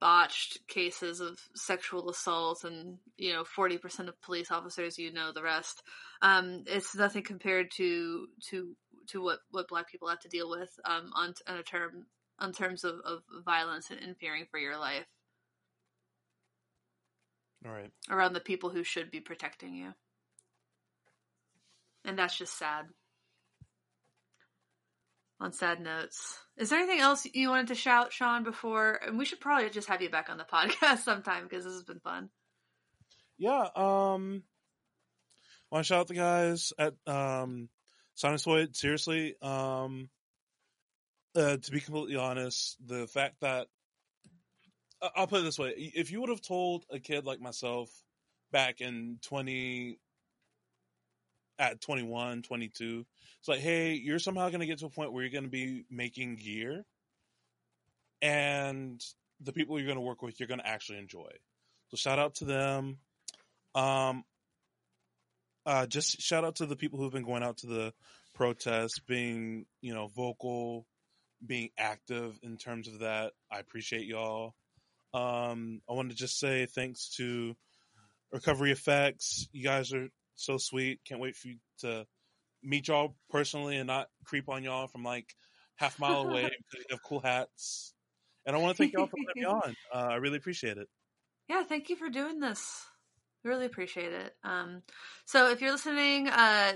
botched cases of sexual assault and you know 40% of police officers you know the rest um, it's nothing compared to to to what what black people have to deal with um, on, on a term on terms of, of violence and, and fearing for your life All right. around the people who should be protecting you and that's just sad on sad notes is there anything else you wanted to shout sean before and we should probably just have you back on the podcast sometime because this has been fun Yeah. Um. Want to shout out the guys at um, Sinusoid. Seriously. Um. Uh, to be completely honest, the fact that I'll put it this way: if you would have told a kid like myself back in twenty at 21, 22, it's like, hey, you're somehow going to get to a point where you're going to be making gear, and the people you're going to work with, you're going to actually enjoy. So shout out to them. Um, uh, just shout out to the people who've been going out to the protests, being you know vocal, being active in terms of that. I appreciate y'all. Um, I want to just say thanks to Recovery Effects. You guys are so sweet. Can't wait for you to meet y'all personally and not creep on y'all from like half mile away because you have cool hats. And I want to thank y'all for letting me on. Uh, I really appreciate it. yeah thank you for doing this really appreciate it um so if you're listening uh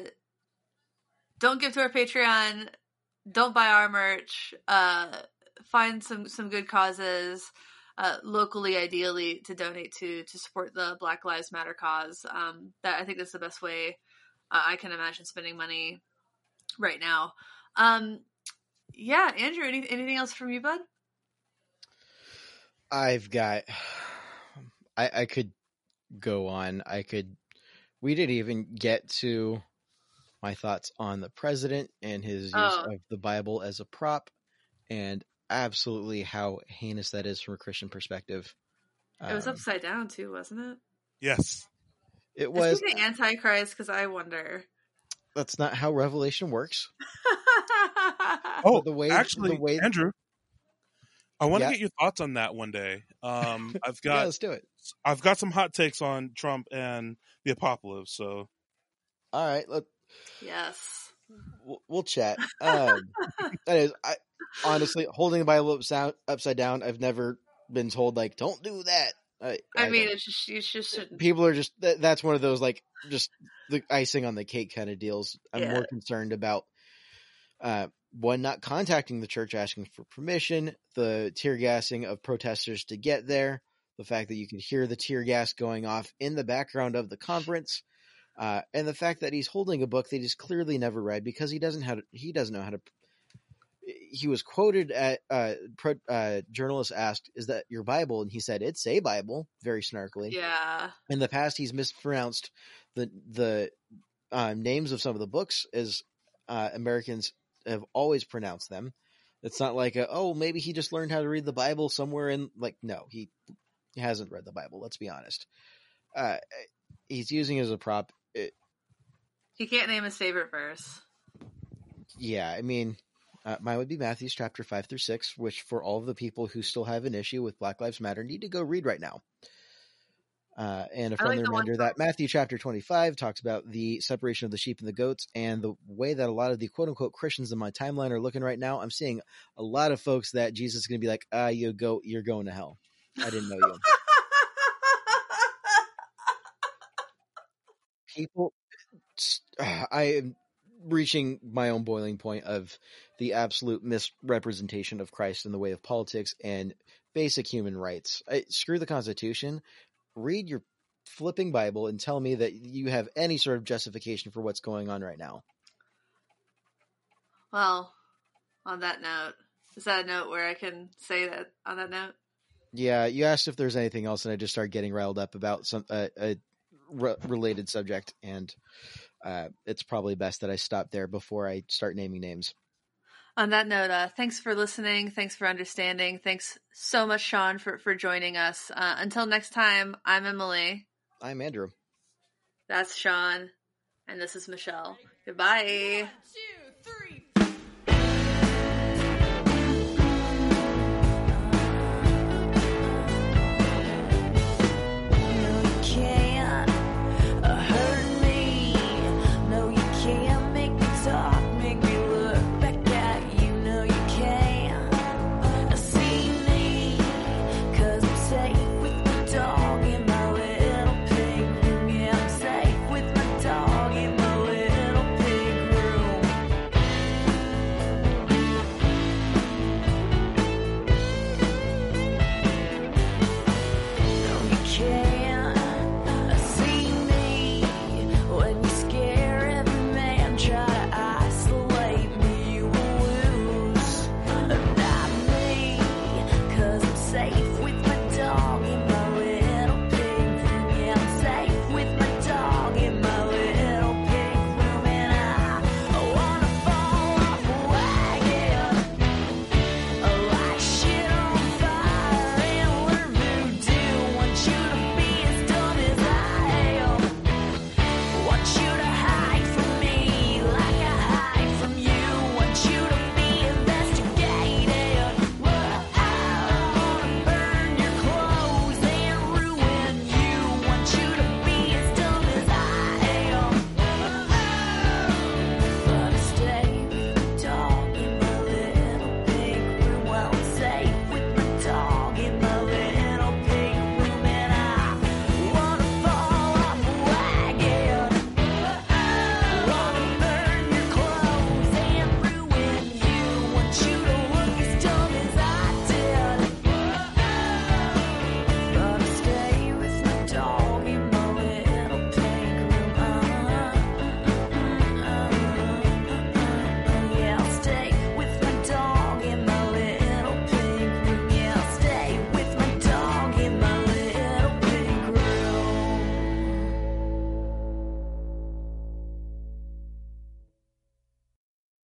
don't give to our patreon don't buy our merch uh find some some good causes uh locally ideally to donate to to support the black lives matter cause um that i think that's the best way uh, i can imagine spending money right now um yeah andrew any, anything else from you bud I've got. I I could go on. I could. We didn't even get to my thoughts on the president and his use Oh. of the Bible as a prop, and absolutely how heinous that is from a Christian perspective. it was Um, upside down too wasn't it Yes. it was. he the Antichrist? Because I wonder. That's not how Revelation works. Oh, the way- actually, the way- Andrew, I want to Yeah. get your thoughts on that one day. Um, I've yeah, got let's do it. I've got some hot takes on Trump and the apocalypse. So All right, let yes. we'll, we'll chat. Um, that is, I honestly holding the Bible upside, upside down. I've never been told like, "Don't do that." I, I, mean, don't- it's just you just people are just that, that's one of those like just the icing on the cake kind of deals. I'm Yeah. more concerned about uh, one not contacting the church asking for permission, the tear gassing of protesters to get there, the fact that you could hear the tear gas going off in the background of the conference. Uh, and the fact that he's holding a book that he's clearly never read because he doesn't how to, he doesn't know how to he was quoted at uh, pro, uh journalist asked is that your bible and he said it's a bible very snarkily Yeah. in the past he's mispronounced the the uh, names of some of the books as uh, Americans have always pronounced them. It's not like a, oh maybe he just learned how to read the Bible somewhere in like no he, he hasn't read the Bible. Let's be honest. Uh, he's using it as a prop. It, He can't name his favorite verse. yeah, I mean, uh, mine would be Matthew's chapter five through six, which for all of the people who still have an issue with Black Lives Matter need to go read right now. Uh, and a like friendly one reminder that Matthew chapter 25 talks about the separation of the sheep and the goats and the way that a lot of the quote unquote Christians in my timeline are looking right now. I'm seeing a lot of folks that Jesus is going to be like, ah, you go, you're going to hell. I didn't know you. People, I am reaching my own boiling point of the absolute misrepresentation of Christ in the way of politics and basic human rights. I, screw the Constitution. Read your flipping Bible and tell me that you have any sort of justification for what's going on right now. well, on that note, is that a note where I can say that on that note? Yeah, you asked if there's anything else, and I just started getting riled up about some uh, a re- related subject, and uh, it's probably best that I stop there before I start naming names. On that note, uh, thanks for listening. Thanks for understanding. Thanks so much, Sean, for, for joining us. Uh, until next time, I'm Emily. I'm Andrew. That's Sean. And this is Michelle. Goodbye. One, two.